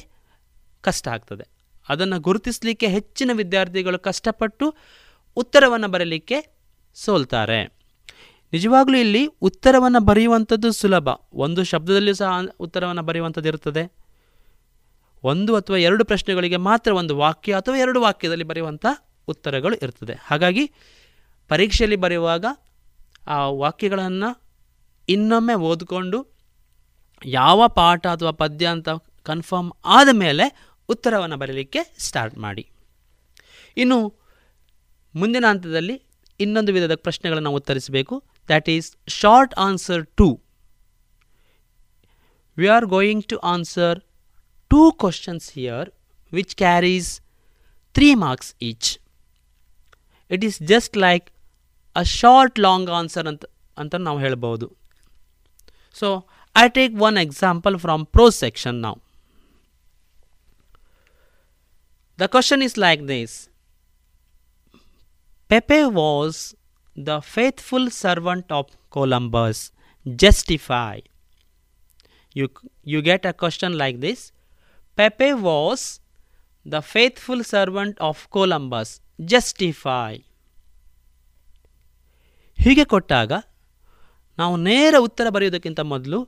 Speaker 3: ಕಷ್ಟ ಆಗ್ತದೆ ಅದನ್ನು ಗುರುತಿಸಲಿಕ್ಕೆ ಹೆಚ್ಚಿನ ವಿದ್ಯಾರ್ಥಿಗಳು ಕಷ್ಟಪಟ್ಟು ಉತ್ತರವನ್ನು ಬರೀಲಿಕ್ಕೆ ಸೋಲ್ತಾರೆ ನಿಜವಾಗಲೂ ಇಲ್ಲಿ ಉತ್ತರವನ್ನು ಬರೆಯುವಂಥದ್ದು ಸುಲಭ ಒಂದು ಶಬ್ದದಲ್ಲಿ ಸಹ ಉತ್ತರವನ್ನು ಬರೆಯುವಂಥದ್ದು ಇರ್ತದೆ ಒಂದು ಅಥವಾ ಎರಡು ಪ್ರಶ್ನೆಗಳಿಗೆ ಮಾತ್ರ ಒಂದು ವಾಕ್ಯ ಅಥವಾ ಎರಡು ವಾಕ್ಯದಲ್ಲಿ ಬರೆಯುವಂಥ ಉತ್ತರಗಳು ಇರ್ತದೆ ಹಾಗಾಗಿ ಪರೀಕ್ಷೆಯಲ್ಲಿ ಬರೆಯುವಾಗ ಆ ವಾಕ್ಯಗಳನ್ನು ಇನ್ನೊಮ್ಮೆ ಓದಿಕೊಂಡು ಯಾವ ಪಾಠ ಅಥವಾ ಪದ್ಯ ಅಂತ ಕನ್ಫರ್ಮ್ ಆದ ಮೇಲೆ ಉತ್ತರವನ್ನು ಬರೀಲಿಕ್ಕೆ ಸ್ಟಾರ್ಟ್ ಮಾಡಿ ಇನ್ನು ಮುಂದಿನ ಹಂತದಲ್ಲಿ ಇನ್ನೊಂದು ವಿಧದ ಪ್ರಶ್ನೆಗಳನ್ನು ಉತ್ತರಿಸಬೇಕು that is short answer to we are going to answer two questions here which carries three marks each it is just like a short long answer ಅಂತ ಅಂತ ನಾವು ಹೇಳ್ಬೋದು so I take one example from prose section ನಾವು The question is like this Pepe was the faithful servant of Columbus. Justify. You, you get a question like this Pepe was the faithful servant of Columbus. Justify. ಹೀಗೆ ಕೊಟ್ಟಾಗ ನಾವು ನೇರ ಉತ್ತರ ಬರೆಯೋದಕ್ಕಿಂತ ಮೊದಲು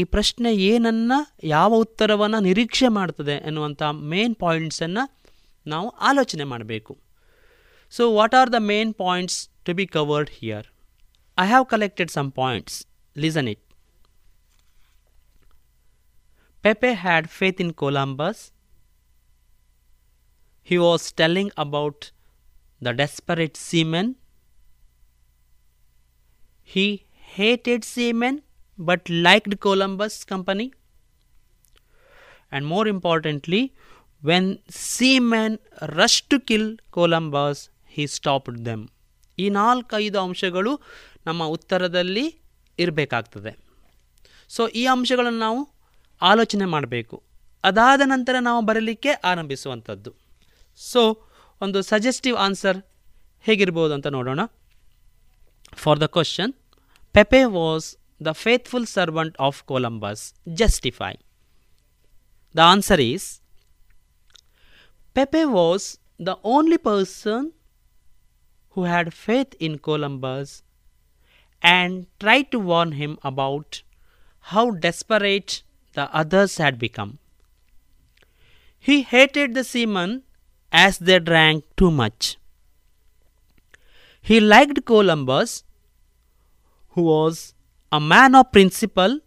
Speaker 3: ಈ ಪ್ರಶ್ನೆ ಏನನ್ನ ಯಾವ ಉತ್ತರವನ್ನು ನಿರೀಕ್ಷೆ ಮಾಡ್ತದೆ ಎನ್ನುವಂಥ ಮೇನ್ ಪಾಯಿಂಟ್ಸನ್ನು ನಾವು ಆಲೋಚನೆ ಮಾಡಬೇಕು so what are the main points to be covered here I have collected some points listen it Pepe had faith in Columbus. He was telling about the desperate seamen. He hated seamen but liked Columbus company and more importantly when seamen rushed to kill Columbus he stopped them ಈ ನಾಲ್ಕೈದು ಅಂಶಗಳು ನಮ್ಮ ಉತ್ತರದಲ್ಲಿ ಇರಬೇಕಾಗ್ತದೆ ಸೊ ಈ ಅಂಶಗಳನ್ನು ನಾವು ಆಲೋಚನೆ ಮಾಡಬೇಕು ಅದಾದ ನಂತರ ನಾವು ಬರಲಿಕ್ಕೆ ಆರಂಭಿಸುವಂಥದ್ದು ಸೊ ಒಂದು ಸಜೆಸ್ಟಿವ್ ಆನ್ಸರ್ ಹೇಗಿರ್ಬೋದು ಅಂತ ನೋಡೋಣ for the question Pepe was the faithful servant of Columbus justify? The answer is Pepe was the only person who had faith in Columbus and tried to warn him about how desperate the others had become. He hated the seamen as they drank too much. He liked Columbus, who was a man of principle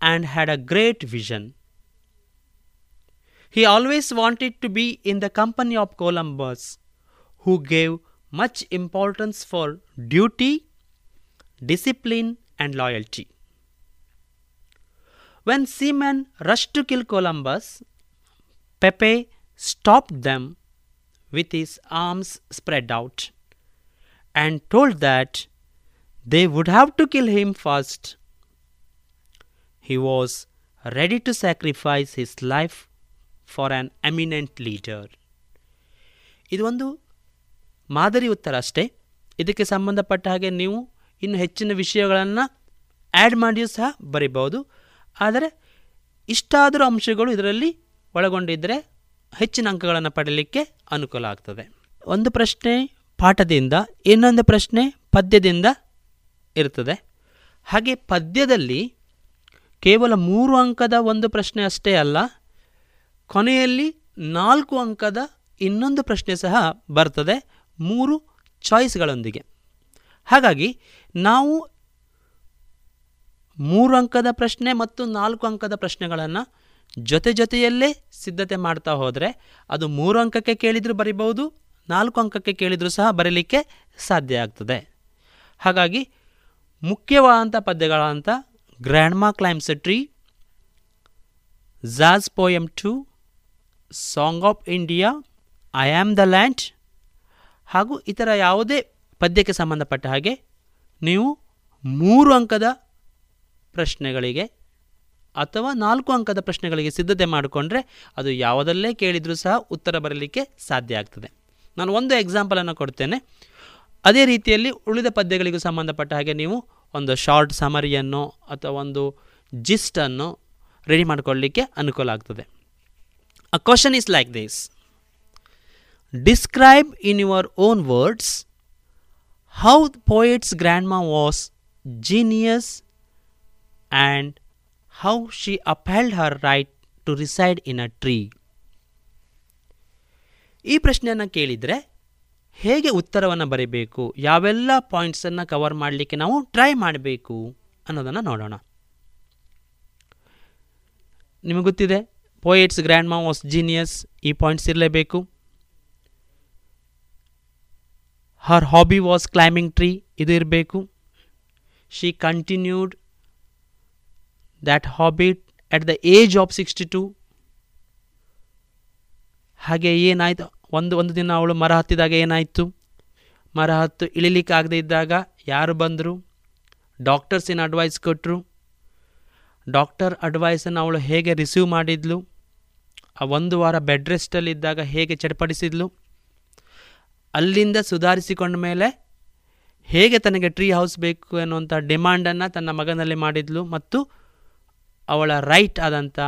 Speaker 3: and had a great vision. He always wanted to be in the company of Columbus, who gave much importance for duty, discipline, and loyalty. When seamen rushed to kill Columbus, Pepe stopped them with his arms spread out and told that they would have to kill him first. He was ready to sacrifice his life for an eminent leader. ಇದು ಒಂದು ಮಾದರಿ ಉತ್ತರ ಅಷ್ಟೇ ಇದಕ್ಕೆ ಸಂಬಂಧಪಟ್ಟ ಹಾಗೆ ನೀವು ಇನ್ನು ಹೆಚ್ಚಿನ ವಿಷಯಗಳನ್ನು ಆ್ಯಡ್ ಮಾಡಿಯೂ ಸಹ ಬರಿಬೋದು ಆದರೆ ಇಷ್ಟಾದರೂ ಅಂಶಗಳು ಇದರಲ್ಲಿ ಒಳಗೊಂಡಿದ್ದರೆ ಹೆಚ್ಚಿನ ಅಂಕಗಳನ್ನು ಪಡೆಯಲಿಕ್ಕೆ ಅನುಕೂಲ ಆಗ್ತದೆ ಒಂದು ಪ್ರಶ್ನೆ ಪಾಠದಿಂದ ಇನ್ನೊಂದು ಪ್ರಶ್ನೆ ಪದ್ಯದಿಂದ ಇರ್ತದೆ ಹಾಗೆ ಪದ್ಯದಲ್ಲಿ ಕೇವಲ ಮೂರು ಅಂಕದ ಒಂದು ಪ್ರಶ್ನೆ ಅಷ್ಟೇ ಅಲ್ಲ ಕೊನೆಯಲ್ಲಿ ನಾಲ್ಕು ಅಂಕದ ಇನ್ನೊಂದು ಪ್ರಶ್ನೆ ಸಹ ಬರ್ತದೆ ಮೂರು ಚಾಯ್ಸ್ಗಳೊಂದಿಗೆ ಹಾಗಾಗಿ ನಾವು ಮೂರು ಅಂಕದ ಪ್ರಶ್ನೆ ಮತ್ತು ನಾಲ್ಕು ಅಂಕದ ಪ್ರಶ್ನೆಗಳನ್ನು ಜೊತೆ ಜೊತೆಯಲ್ಲೇ ಸಿದ್ಧತೆ ಮಾಡ್ತಾ ಹೋದರೆ ಅದು ಮೂರು ಅಂಕಕ್ಕೆ ಕೇಳಿದರೂ ಬರಿಬಹುದು ನಾಲ್ಕು ಅಂಕಕ್ಕೆ ಕೇಳಿದರೂ ಸಹ ಬರೀಲಿಕ್ಕೆ ಸಾಧ್ಯ ಆಗ್ತದೆ ಹಾಗಾಗಿ ಮುಖ್ಯವಾದಂಥ ಪದ್ಯಗಳಾದಂಥ ಗ್ರ್ಯಾಂಡ್ಮಾ ಕ್ಲೈಮ್ಸ್ ಟ್ರೀ ಝಾಜ್ poem to song of India I am the land ಹಾಗೂ ಇತರ ಯಾವುದೇ ಪದ್ಯಕ್ಕೆ ಸಂಬಂಧಪಟ್ಟ ಹಾಗೆ ನೀವು ಮೂರು ಅಂಕದ ಪ್ರಶ್ನೆಗಳಿಗೆ ಅಥವಾ ನಾಲ್ಕು ಅಂಕದ ಪ್ರಶ್ನೆಗಳಿಗೆ ಸಿದ್ಧತೆ ಮಾಡಿಕೊಂಡ್ರೆ ಅದು ಯಾವುದಲ್ಲೇ ಕೇಳಿದರೂ ಸಹ ಉತ್ತರ ಬರಲಿಕ್ಕೆ ಸಾಧ್ಯ ಆಗ್ತದೆ ನಾನು ಒಂದು ಎಕ್ಸಾಂಪಲನ್ನು ಕೊಡ್ತೇನೆ ಅದೇ ರೀತಿಯಲ್ಲಿ ಉಳಿದ ಪದ್ಯಗಳಿಗೂ ಸಂಬಂಧಪಟ್ಟ ಹಾಗೆ ನೀವು ಒಂದು ಶಾರ್ಟ್ ಸಮರಿಯನ್ನು ಅಥವಾ ಒಂದು ಜಿಸ್ಟನ್ನು ರೆಡಿ ಮಾಡಿಕೊಳ್ಳಲಿಕ್ಕೆ ಅನುಕೂಲ ಆಗ್ತದೆ a question is like this describe in your own words how grand ಮಾ was genius and how she upheld her right to reside in a tree ಈ ಪ್ರಶ್ನೆಯನ್ನು ಕೇಳಿದರೆ ಹೇಗೆ ಉತ್ತರವನ್ನು ಬರೀಬೇಕು ಯಾವೆಲ್ಲ ಪಾಯಿಂಟ್ಸನ್ನು ಕವರ್ ಮಾಡಲಿಕ್ಕೆ ನಾವು ಟ್ರೈ ಮಾಡಬೇಕು ಅನ್ನೋದನ್ನು ನೋಡೋಣ ನಿಮಗೆ ಗೊತ್ತಿದೆ ಪೋಯೆಟ್ಸ್ ಗ್ರ್ಯಾಂಡ್ ಮಾ ವಾಸ್ ಜೀನಿಯಸ್ ಈ ಪಾಯಿಂಟ್ಸ್ ಇರಲೇಬೇಕು her hobby was climbing tree ಇದು ಇರಬೇಕು she continued that hobby at the age of sixty two ಹಾಗೆ ಏನಾಯಿತು ಒಂದು ಒಂದು ದಿನ ಅವಳು ಮರ ಹತ್ತಿದಾಗ ಏನಾಯಿತು ಮರ ಹತ್ತು ಇಳಿಲಿಕ್ಕಾಗದೇ ಇದ್ದಾಗ ಯಾರು ಬಂದರು ಡಾಕ್ಟರ್ಸ್ ಏನು ಅಡ್ವೈಸ್ ಕೊಟ್ಟರು ಡಾಕ್ಟರ್ ಅಡ್ವೈಸನ್ನು ಅವಳು ಹೇಗೆ ರಿಸೀವ್ ಮಾಡಿದ್ಲು ಆ ಒಂದು ವಾರ ಬೆಡ್ ಇದ್ದಾಗ ಹೇಗೆ ಚಡಪಡಿಸಿದ್ಲು ಅಲ್ಲಿಂದ ಸುಧಾರಿಸಿಕೊಂಡ ಮೇಲೆ ಹೇಗೆ ತನಗೆ ಟ್ರೀ ಹೌಸ್ ಬೇಕು ಅನ್ನುವಂಥ ಡಿಮ್ಯಾಂಡನ್ನು ತನ್ನ ಮಗನಲ್ಲಿ ಮಾಡಿದ್ಲು ಮತ್ತು ಅವಳ ರೈಟ್ ಆದಂಥ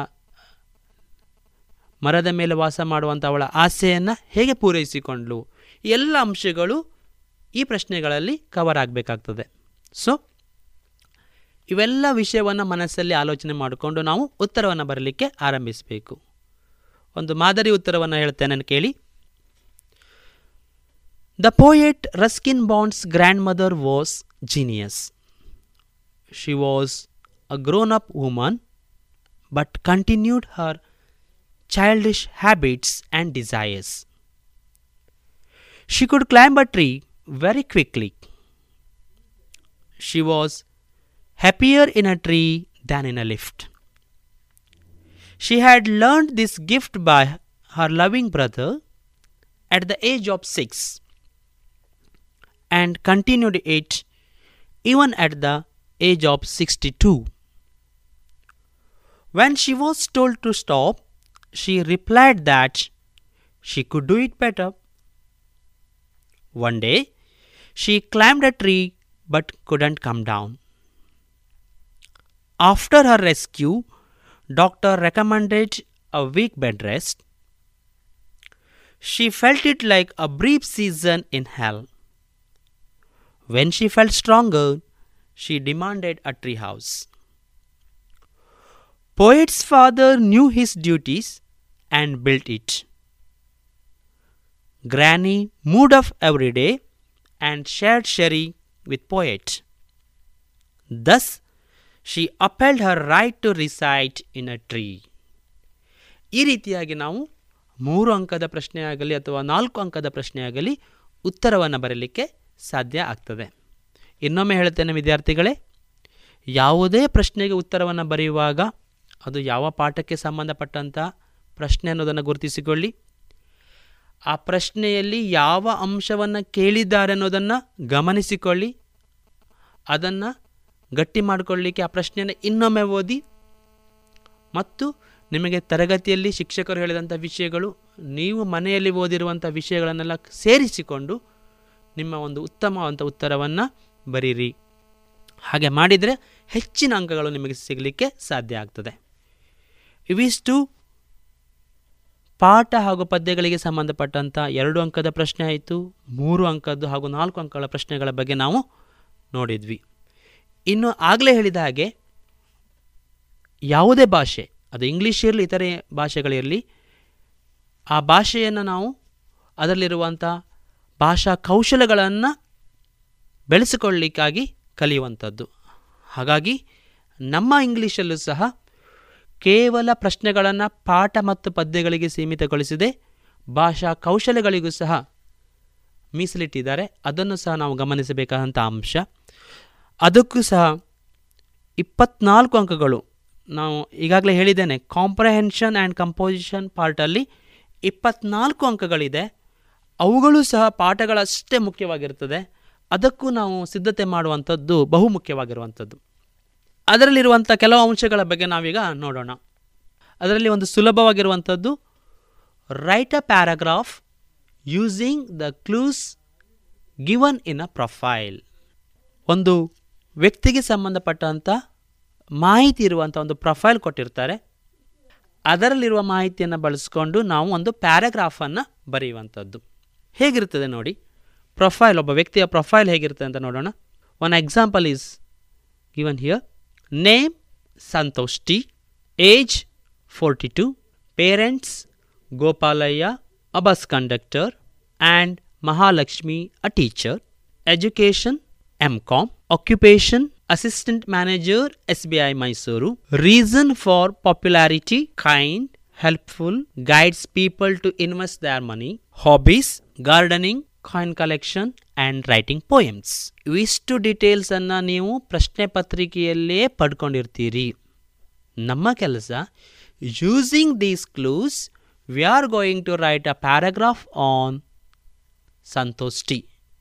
Speaker 3: ಮರದ ಮೇಲೆ ವಾಸ ಮಾಡುವಂಥ ಅವಳ ಆಸೆಯನ್ನು ಹೇಗೆ ಪೂರೈಸಿಕೊಂಡ್ಲು ಎಲ್ಲ ಅಂಶಗಳು ಈ ಪ್ರಶ್ನೆಗಳಲ್ಲಿ ಕವರ್ ಆಗಬೇಕಾಗ್ತದೆ ಸೊ ಇವೆಲ್ಲ ವಿಷಯವನ್ನು ಮನಸ್ಸಲ್ಲಿ ಆಲೋಚನೆ ಮಾಡಿಕೊಂಡು ನಾವು ಉತ್ತರವನ್ನು ಬರಲಿಕ್ಕೆ ಆರಂಭಿಸಬೇಕು ಒಂದು ಮಾದರಿ ಉತ್ತರವನ್ನು ಹೇಳ್ತೇನೆ ಕೇಳಿ the poet Ruskin Bond's grand mother was genius she was a grown up woman but continued her childish habits and desires. She could climb a tree very quickly. She was happier in a tree than in a lift. She had learned this gift by her loving brother at the age of six and continued it even at the age of 62. When she was told to stop, she replied that she could do it better. One day, she climbed a tree but couldn't come down. After her rescue, doctor recommended a week bed rest. She felt it like a brief season in hell. When she felt stronger, she demanded a treehouse. Poet's father knew his duties and built it Granny moved off every day and shared sherry with poet. Thus, she ಅಪೆಲ್ಡ್ her right to recite in a tree ಈ ರೀತಿಯಾಗಿ ನಾವು ಮೂರು ಅಂಕದ ಪ್ರಶ್ನೆ ಆಗಲಿ ಅಥವಾ ನಾಲ್ಕು ಅಂಕದ ಪ್ರಶ್ನೆಯಾಗಲಿ ಉತ್ತರವನ್ನು ಬರೀಲಿಕ್ಕೆ ಸಾಧ್ಯ ಆಗ್ತದೆ ಇನ್ನೊಮ್ಮೆ ಹೇಳುತ್ತೇನೆ ವಿದ್ಯಾರ್ಥಿಗಳೇ ಯಾವುದೇ ಪ್ರಶ್ನೆಗೆ ಉತ್ತರವನ್ನು ಬರೆಯುವಾಗ ಅದು ಯಾವ ಪಾಠಕ್ಕೆ ಸಂಬಂಧಪಟ್ಟಂಥ ಪ್ರಶ್ನೆ ಅನ್ನೋದನ್ನು ಗುರುತಿಸಿಕೊಳ್ಳಿ ಆ ಪ್ರಶ್ನೆಯಲ್ಲಿ ಯಾವ ಅಂಶವನ್ನು ಕೇಳಿದ್ದಾರೆ ಅನ್ನೋದನ್ನು ಗಮನಿಸಿಕೊಳ್ಳಿ ಅದನ್ನು ಗಟ್ಟಿ ಮಾಡಿಕೊಳ್ಳಿಕ್ಕೆ ಆ ಪ್ರಶ್ನೆಯನ್ನು ಇನ್ನೊಮ್ಮೆ ಓದಿ ಮತ್ತು ನಿಮಗೆ ತರಗತಿಯಲ್ಲಿ ಶಿಕ್ಷಕರು ಹೇಳಿದಂಥ ವಿಷಯಗಳು ನೀವು ಮನೆಯಲ್ಲಿ ಓದಿರುವಂಥ ವಿಷಯಗಳನ್ನೆಲ್ಲ ಸೇರಿಸಿಕೊಂಡು ನಿಮ್ಮ ಒಂದು ಉತ್ತಮವಂಥ ಉತ್ತರವನ್ನು ಬರೀರಿ ಹಾಗೆ ಮಾಡಿದರೆ ಹೆಚ್ಚಿನ ಅಂಕಗಳು ನಿಮಗೆ ಸಿಗಲಿಕ್ಕೆ ಸಾಧ್ಯ ಆಗ್ತದೆ ಇವಿಷ್ಟು ಪಾಠ ಹಾಗೂ ಪದ್ಯಗಳಿಗೆ ಸಂಬಂಧಪಟ್ಟಂಥ ಎರಡು ಅಂಕದ ಪ್ರಶ್ನೆ ಆಯಿತು ಮೂರು ಅಂಕದ್ದು ಹಾಗೂ ನಾಲ್ಕು ಅಂಕಗಳ ಪ್ರಶ್ನೆಗಳ ಬಗ್ಗೆ ನಾವು ನೋಡಿದ್ವಿ ಇನ್ನು ಆಗಲೇ ಹೇಳಿದ ಹಾಗೆ ಯಾವುದೇ ಭಾಷೆ ಅದು ಇಂಗ್ಲೀಷ್ ಇರಲಿ ಇತರೆ ಭಾಷೆಗಳಿರಲಿ ಆ ಭಾಷೆಯನ್ನು ನಾವು ಅದರಲ್ಲಿರುವಂಥ ಭಾಷಾ ಕೌಶಲಗಳನ್ನು ಬೆಳೆಸಿಕೊಳ್ಳಿಕ್ಕಾಗಿ ಕಲಿಯುವಂಥದ್ದು ಹಾಗಾಗಿ ನಮ್ಮ ಇಂಗ್ಲೀಷಲ್ಲೂ ಸಹ ಕೇವಲ ಪ್ರಶ್ನೆಗಳನ್ನು ಪಾಠ ಮತ್ತು ಪದ್ಯಗಳಿಗೆ ಸೀಮಿತಗೊಳಿಸಿದೆ ಭಾಷಾ ಕೌಶಲ್ಯಗಳಿಗೂ ಸಹ ಮೀಸಲಿಟ್ಟಿದ್ದಾರೆ ಅದನ್ನು ಸಹ ನಾವು ಗಮನಿಸಬೇಕಾದಂಥ ಅಂಶ ಅದಕ್ಕೂ ಸಹ ಇಪ್ಪತ್ನಾಲ್ಕು ಅಂಕಗಳು ನಾವು ಈಗಾಗಲೇ ಹೇಳಿದ್ದೇನೆ ಕಾಂಪ್ರಹೆನ್ಷನ್ ಆ್ಯಂಡ್ ಕಂಪೋಸಿಷನ್ ಪಾರ್ಟಲ್ಲಿ ಇಪ್ಪತ್ನಾಲ್ಕು ಅಂಕಗಳಿದೆ ಅವುಗಳು ಸಹ ಪಾಠಗಳಷ್ಟೇ ಮುಖ್ಯವಾಗಿರ್ತದೆ ಅದಕ್ಕೂ ನಾವು ಸಿದ್ಧತೆ ಮಾಡುವಂಥದ್ದು ಬಹುಮುಖ್ಯವಾಗಿರುವಂಥದ್ದು ಅದರಲ್ಲಿರುವಂಥ ಕೆಲವು ಅಂಶಗಳ ಬಗ್ಗೆ ನಾವೀಗ ನೋಡೋಣ ಅದರಲ್ಲಿ ಒಂದು ಸುಲಭವಾಗಿರುವಂಥದ್ದು write a paragraph using the clues given in a profile ಒಂದು ವ್ಯಕ್ತಿಗೆ ಸಂಬಂಧಪಟ್ಟಂಥ ಮಾಹಿತಿ ಇರುವಂಥ ಒಂದು ಪ್ರೊಫೈಲ್ ಕೊಟ್ಟಿರ್ತಾರೆ ಅದರಲ್ಲಿರುವ ಮಾಹಿತಿಯನ್ನು ಬಳಸಿಕೊಂಡು ನಾವು ಒಂದು ಪ್ಯಾರಾಗ್ರಾಫನ್ನು ಬರೆಯುವಂಥದ್ದು ಹೇಗಿರ್ತದೆ ನೋಡಿ ಪ್ರೊಫೈಲ್ ಒಬ್ಬ ವ್ಯಕ್ತಿಯ ಪ್ರೊಫೈಲ್ ಹೇಗಿರ್ತದೆ ಅಂತ ನೋಡೋಣ one example is given here Name Santoshi, Age 42. Parents Gopalaya, a bus conductor, and Mahalakshmi, a teacher. Education MCOM. Occupation Assistant Manager SBI Mysuru. Reason for popularity kind, helpful, guides people to invest their money. Hobbies Gardening, coin collection, and writing poems ಇವಿಷ್ಟು ಡೀಟೇಲ್ಸನ್ನು ನೀವು ಪ್ರಶ್ನೆ ಪತ್ರಿಕೆಯಲ್ಲೇ ಪಡ್ಕೊಂಡಿರ್ತೀರಿ ನಮ್ಮ ಕೆಲಸ using these clues we are going to write a paragraph on Santosh T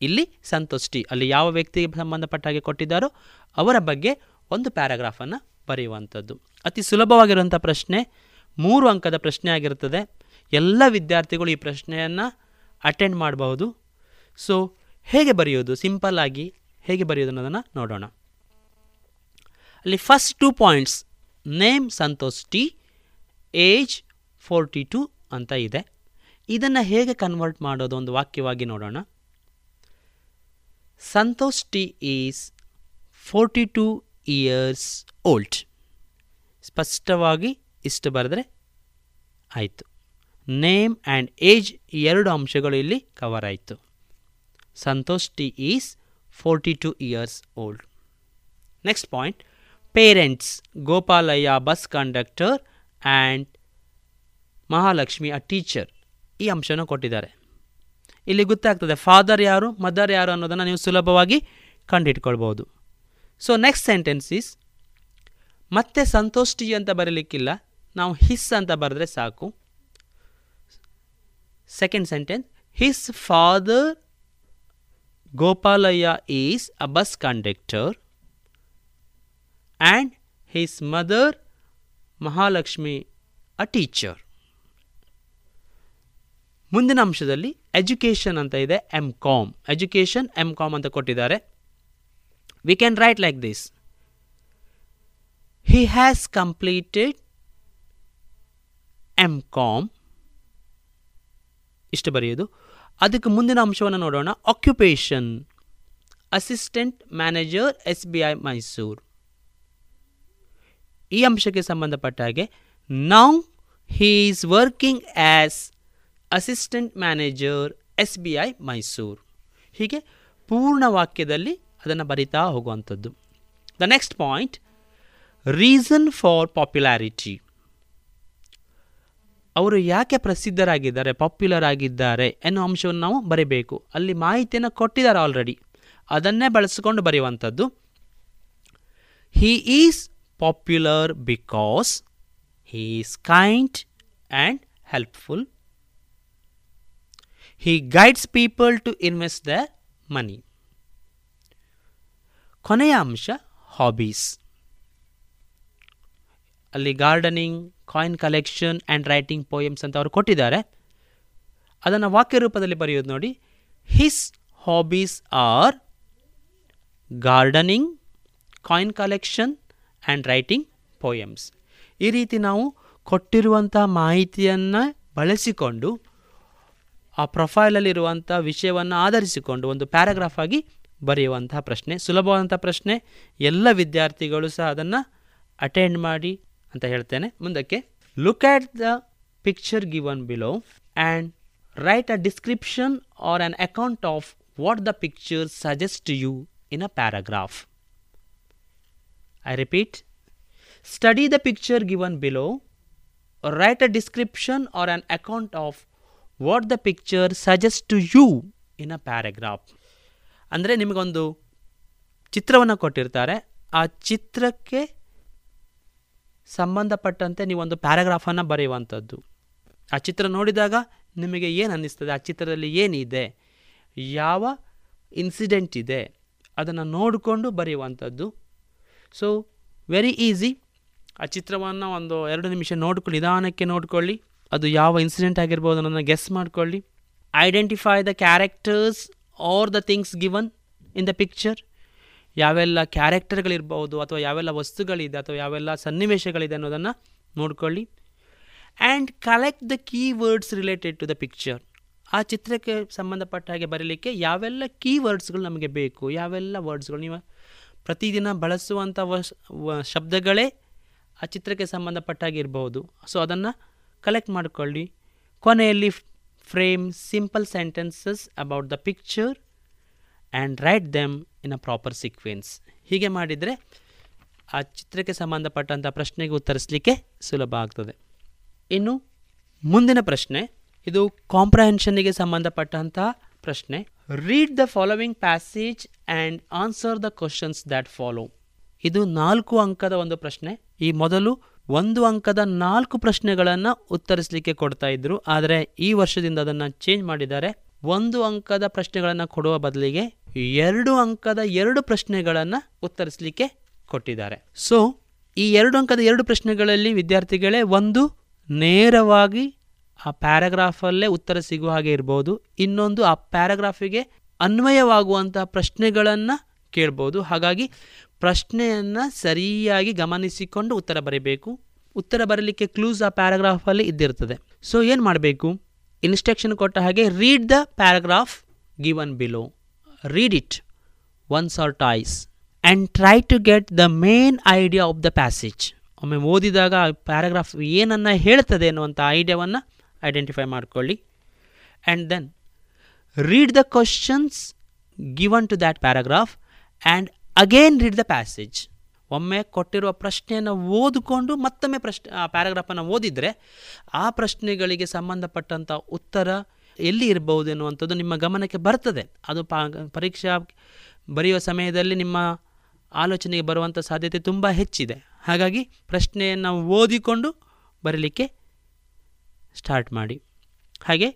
Speaker 3: ಇಲ್ಲಿ ಸಂತೋಷ್ಟಿ ಅಲ್ಲಿ ಯಾವ ವ್ಯಕ್ತಿಗೆ ಸಂಬಂಧಪಟ್ಟ ಹಾಗೆ ಕೊಟ್ಟಿದ್ದಾರೋ ಅವರ ಬಗ್ಗೆ ಒಂದು ಪ್ಯಾರಾಗ್ರಾಫನ್ನು ಬರೆಯುವಂಥದ್ದು ಅತಿ ಸುಲಭವಾಗಿರುವಂಥ ಪ್ರಶ್ನೆ ಮೂರು ಅಂಕದ ಪ್ರಶ್ನೆ ಆಗಿರುತ್ತದೆ ಎಲ್ಲ ವಿದ್ಯಾರ್ಥಿಗಳು ಈ ಪ್ರಶ್ನೆಯನ್ನು ಅಟೆಂಡ್ ಮಾಡಬಹುದು ಸೊ ಹೇಗೆ ಬರೆಯೋದು ಸಿಂಪಲ್ ಆಗಿ ಹೇಗೆ ಬರೆಯೋದು ಅನ್ನೋದನ್ನು ನೋಡೋಣ ಅಲ್ಲಿ first two points name Santosh T age forty two ಅಂತ ಇದೆ ಇದನ್ನು ಹೇಗೆ ಕನ್ವರ್ಟ್ ಮಾಡೋದು ಒಂದು ವಾಕ್ಯವಾಗಿ ನೋಡೋಣ Santosh T is forty two years old ಸ್ಪಷ್ಟವಾಗಿ ಇಷ್ಟು ಬರೆದ್ರೆ ಆಯಿತು ನೇಮ್ ಆ್ಯಂಡ್ ಏಜ್ ಎರಡು ಅಂಶಗಳು ಇಲ್ಲಿ ಕವರ್ ಆಯಿತು Santosh is forty 42 years old next point parents Gopalaiah bus conductor and Mahalakshmi a teacher ಈ ಅಂಶನ ಕೊಟ್ಟಿದ್ದಾರೆ ಇಲ್ಲಿ ಗೊತ್ತಾಗ್ತದೆ ಫಾದರ್ ಯಾರು ಮದರ್ ಯಾರು ಅನ್ನೋದನ್ನು ನೀವು ಸುಲಭವಾಗಿ ಕಂಡಿಟ್ಕೊಳ್ಬೋದು ಸೊ ನೆಕ್ಸ್ಟ್ ಸೆಂಟೆನ್ಸ್ ಈಸ್ ಮತ್ತೆ ಸಂತೋಷ್ಟಿ ಅಂತ ಬರೀಲಿಕ್ಕಿಲ್ಲ ನಾವು ಹಿಸ್ ಅಂತ ಬರೆದ್ರೆ ಸಾಕು second sentence his father Gopalaya is a bus conductor and his mother Mahalakshmi a teacher. ಮುಂದಿನ ಅಂಶದಲ್ಲಿ Education ಅಂತ ಇದೆ M Education, education M com We can write like this. he has completed MCOM ಇಷ್ಟು ಬರೆಯೋದು ಅದಕ್ಕೆ ಮುಂದಿನ ಅಂಶವನ್ನು ನೋಡೋಣ occupation assistant manager S B I Mysuru ಈ ಅಂಶಕ್ಕೆ ಸಂಬಂಧಪಟ್ಟ ಹಾಗೆ now he is working as assistant manager S B I Mysuru ಹೀಗೆ ಪೂರ್ಣ ವಾಕ್ಯದಲ್ಲಿ ಅದನ್ನು ಬರಿತಾ ಹೋಗುವಂಥದ್ದು the next point reason for popularity ಅವರು ಯಾಕೆ ಪ್ರಸಿದ್ಧರಾಗಿದ್ದಾರೆ ಪಾಪ್ಯುಲರ್ ಆಗಿದ್ದಾರೆ ಎನ್ನುವ ಅಂಶವನ್ನು ನಾವು ಬರೀಬೇಕು ಅಲ್ಲಿ ಮಾಹಿತಿಯನ್ನು ಕೊಟ್ಟಿದ್ದಾರೆ ಆಲ್ರೆಡಿ ಅದನ್ನೇ ಬಳಸಿಕೊಂಡು ಬರೆಯುವಂಥದ್ದು he is popular because he is kind and helpful he guides people to invest the money ಕೊನೆಯ ಅಂಶ ಹಾಬೀಸ್ ಅಲ್ಲಿ gardening coin collection and writing poems ಅಂತ ಅವರು ಕೊಟ್ಟಿದ್ದಾರೆ ಅದನ್ನು ವಾಕ್ಯ ರೂಪದಲ್ಲಿ ಬರೆಯೋದು ನೋಡಿ his hobbies are gardening coin collection and writing poems ಈ ರೀತಿ ನಾವು ಕೊಟ್ಟಿರುವಂಥ ಮಾಹಿತಿಯನ್ನು ಬಳಸಿಕೊಂಡು ಆ ಪ್ರೊಫೈಲಲ್ಲಿರುವಂಥ ವಿಷಯವನ್ನು ಆಧರಿಸಿಕೊಂಡು ಒಂದು ಪ್ಯಾರಾಗ್ರಾಫ್ ಆಗಿ ಬರೆಯುವಂಥ ಪ್ರಶ್ನೆ ಸುಲಭವಾದಂಥ ಪ್ರಶ್ನೆ ಎಲ್ಲ ವಿದ್ಯಾರ್ಥಿಗಳು ಸಹ ಅದನ್ನು ಅಟೆಂಡ್ ಮಾಡಿ ಅಂತ ಹೇಳ್ತೇನೆ ಮುಂದಕ್ಕೆ look at the picture given below and write a description or an account of what the picture suggest you in a paragraph I repeat study the picture given below write a description or an account of what the picture suggest to you in a paragraph ಅಂದರೆ ನಿಮಗೊಂದು ಚಿತ್ರವನ್ನು ಕೊಟ್ಟಿರ್ತಾರೆ ಆ ಚಿತ್ರಕ್ಕೆ ಸಂಬಂಧಪಟ್ಟಂತೆ ನೀವೊಂದು ಪ್ಯಾರಾಗ್ರಾಫನ್ನು ಬರೆಯುವಂಥದ್ದು ಆ ಚಿತ್ರ ನೋಡಿದಾಗ ನಿಮಗೆ ಏನು ಅನ್ನಿಸ್ತದೆ ಆ ಚಿತ್ರದಲ್ಲಿ ಏನಿದೆ ಯಾವ ಇನ್ಸಿಡೆಂಟ್ ಇದೆ ಅದನ್ನು ನೋಡಿಕೊಂಡು ಬರೆಯುವಂಥದ್ದು ಸೊ ವೆರಿ ಈಸಿ ಆ ಚಿತ್ರವನ್ನು ಒಂದು ಎರಡು ನಿಮಿಷ ನೋಡ್ಕೊಳ್ಳಿ ನಿಧಾನಕ್ಕೆ ನೋಡಿಕೊಳ್ಳಿ ಅದು ಯಾವ ಇನ್ಸಿಡೆಂಟ್ ಆಗಿರ್ಬೋದು ಅನ್ನೋದನ್ನು ಗೆಸ್ ಮಾಡಿಕೊಳ್ಳಿ identify the characters or the things given in the picture ಯಾವೆಲ್ಲ ಕ್ಯಾರೆಕ್ಟರ್ಗಳಿರ್ಬೋದು ಅಥವಾ ಯಾವೆಲ್ಲ ವಸ್ತುಗಳಿದೆ ಅಥವಾ ಯಾವೆಲ್ಲ ಸನ್ನಿವೇಶಗಳಿದೆ ಅನ್ನೋದನ್ನು ನೋಡ್ಕೊಳ್ಳಿ and collect the key words related to the picture ಆ ಚಿತ್ರಕ್ಕೆ ಸಂಬಂಧಪಟ್ಟ ಹಾಗೆ ಬರೀಲಿಕ್ಕೆ ಯಾವೆಲ್ಲ ಕೀ ವರ್ಡ್ಸ್ಗಳು ನಮಗೆ ಬೇಕು ಯಾವೆಲ್ಲ ವರ್ಡ್ಸ್ಗಳು ನೀವು ಪ್ರತಿದಿನ ಬಳಸುವಂಥ ಶಬ್ದಗಳೇ ಆ ಚಿತ್ರಕ್ಕೆ ಸಂಬಂಧಪಟ್ಟ ಹಾಗೆ ಇರಬಹುದು ಸೊ ಅದನ್ನು ಕಲೆಕ್ಟ್ ಮಾಡಿಕೊಳ್ಳಿ ಕೊನೆಯಲ್ಲಿ frame simple sentences about the picture and write them in a proper sequence ಹೀಗೆ ಮಾಡಿದರೆ ಆ ಚಿತ್ರಕ್ಕೆ ಸಂಬಂಧಪಟ್ಟಂಥ ಪ್ರಶ್ನೆಗೆ ಉತ್ತರಿಸಲಿಕ್ಕೆ ಸುಲಭ ಆಗ್ತದೆ ಇನ್ನು ಮುಂದಿನ ಪ್ರಶ್ನೆ ಇದು ಕಾಂಪ್ರಹೆನ್ಷನ್ನಿಗೆ ಸಂಬಂಧಪಟ್ಟಂತಹ ಪ್ರಶ್ನೆ read the following passage and answer the questions that follow ಇದು ನಾಲ್ಕು ಅಂಕದ ಒಂದು ಪ್ರಶ್ನೆ ಈ ಮೊದಲು ಒಂದು ಅಂಕದ ನಾಲ್ಕು ಪ್ರಶ್ನೆಗಳನ್ನು ಉತ್ತರಿಸಲಿಕ್ಕೆ ಕೊಡ್ತಾ ಇದ್ರು ಆದರೆ ಈ ವರ್ಷದಿಂದ ಅದನ್ನು ಚೇಂಜ್ ಮಾಡಿದ್ದಾರೆ ಒಂದು ಅಂಕದ ಪ್ರಶ್ನೆಗಳನ್ನು ಕೊಡುವ ಬದಲಿಗೆ ಎರಡು ಅಂಕದ ಎರಡು ಪ್ರಶ್ನೆಗಳನ್ನು ಉತ್ತರಿಸಲಿಕ್ಕೆ ಕೊಟ್ಟಿದ್ದಾರೆ ಸೊ ಈ ಎರಡು ಅಂಕದ ಎರಡು ಪ್ರಶ್ನೆಗಳಲ್ಲಿ ವಿದ್ಯಾರ್ಥಿಗಳೇ ಒಂದು ನೇರವಾಗಿ ಆ ಪ್ಯಾರಾಗ್ರಾಫಲ್ಲೇ ಉತ್ತರ ಸಿಗುವ ಹಾಗೆ ಇರ್ಬೋದು ಇನ್ನೊಂದು ಆ ಪ್ಯಾರಾಗ್ರಾಫಿಗೆ ಅನ್ವಯವಾಗುವಂತಹ ಪ್ರಶ್ನೆಗಳನ್ನು ಕೇಳ್ಬೋದು ಹಾಗಾಗಿ ಪ್ರಶ್ನೆಯನ್ನು ಸರಿಯಾಗಿ ಗಮನಿಸಿಕೊಂಡು ಉತ್ತರ ಬರೀಬೇಕು ಉತ್ತರ ಬರಲಿಕ್ಕೆ ಕ್ಲೂಸ್ ಆ ಪ್ಯಾರಾಗ್ರಾಫಲ್ಲಿ ಇದ್ದಿರ್ತದೆ ಸೊ ಏನು ಮಾಡಬೇಕು ಇನ್ಸ್ಟ್ರಕ್ಷನ್ ಕೊಟ್ಟ ಹಾಗೆ read the paragraph given below read it once or twice and try to get the main idea of the passage ಒಮ್ಮೆ ಓದಿದಾಗ ಪ್ಯಾರಾಗ್ರಾಫ್ ಏನನ್ನು ಹೇಳ್ತದೆ ಅನ್ನುವಂಥ ಐಡಿಯಾವನ್ನು ಐಡೆಂಟಿಫೈ ಮಾಡಿಕೊಳ್ಳಿ and then read the questions given to that paragraph and again read the passage ಒಮ್ಮೆ ಕೊಟ್ಟಿರುವ ಪ್ರಶ್ನೆಯನ್ನು ಓದಿಕೊಂಡು ಮತ್ತೊಮ್ಮೆ ಪ್ರಶ್ನೆ ಆ ಪ್ಯಾರಾಗ್ರಾಫನ್ನು ಓದಿದರೆ ಆ ಪ್ರಶ್ನೆಗಳಿಗೆ ಸಂಬಂಧಪಟ್ಟಂಥ ಉತ್ತರ ಎಲ್ಲಿ ಇರಬಹುದು ಎನ್ನುವಂಥದ್ದು ನಿಮ್ಮ ಗಮನಕ್ಕೆ ಬರ್ತದೆ ಅದು ಪರೀಕ್ಷಾ ಬರೆಯುವ ಸಮಯದಲ್ಲಿ ನಿಮ್ಮ ಆಲೋಚನೆಗೆ ಬರುವಂಥ ಸಾಧ್ಯತೆ ತುಂಬ ಹೆಚ್ಚಿದೆ ಹಾಗಾಗಿ ಪ್ರಶ್ನೆಯನ್ನು ಓದಿಕೊಂಡು ಬರಲಿಕ್ಕೆ ಸ್ಟಾರ್ಟ್ ಮಾಡಿ ಹಾಗೆ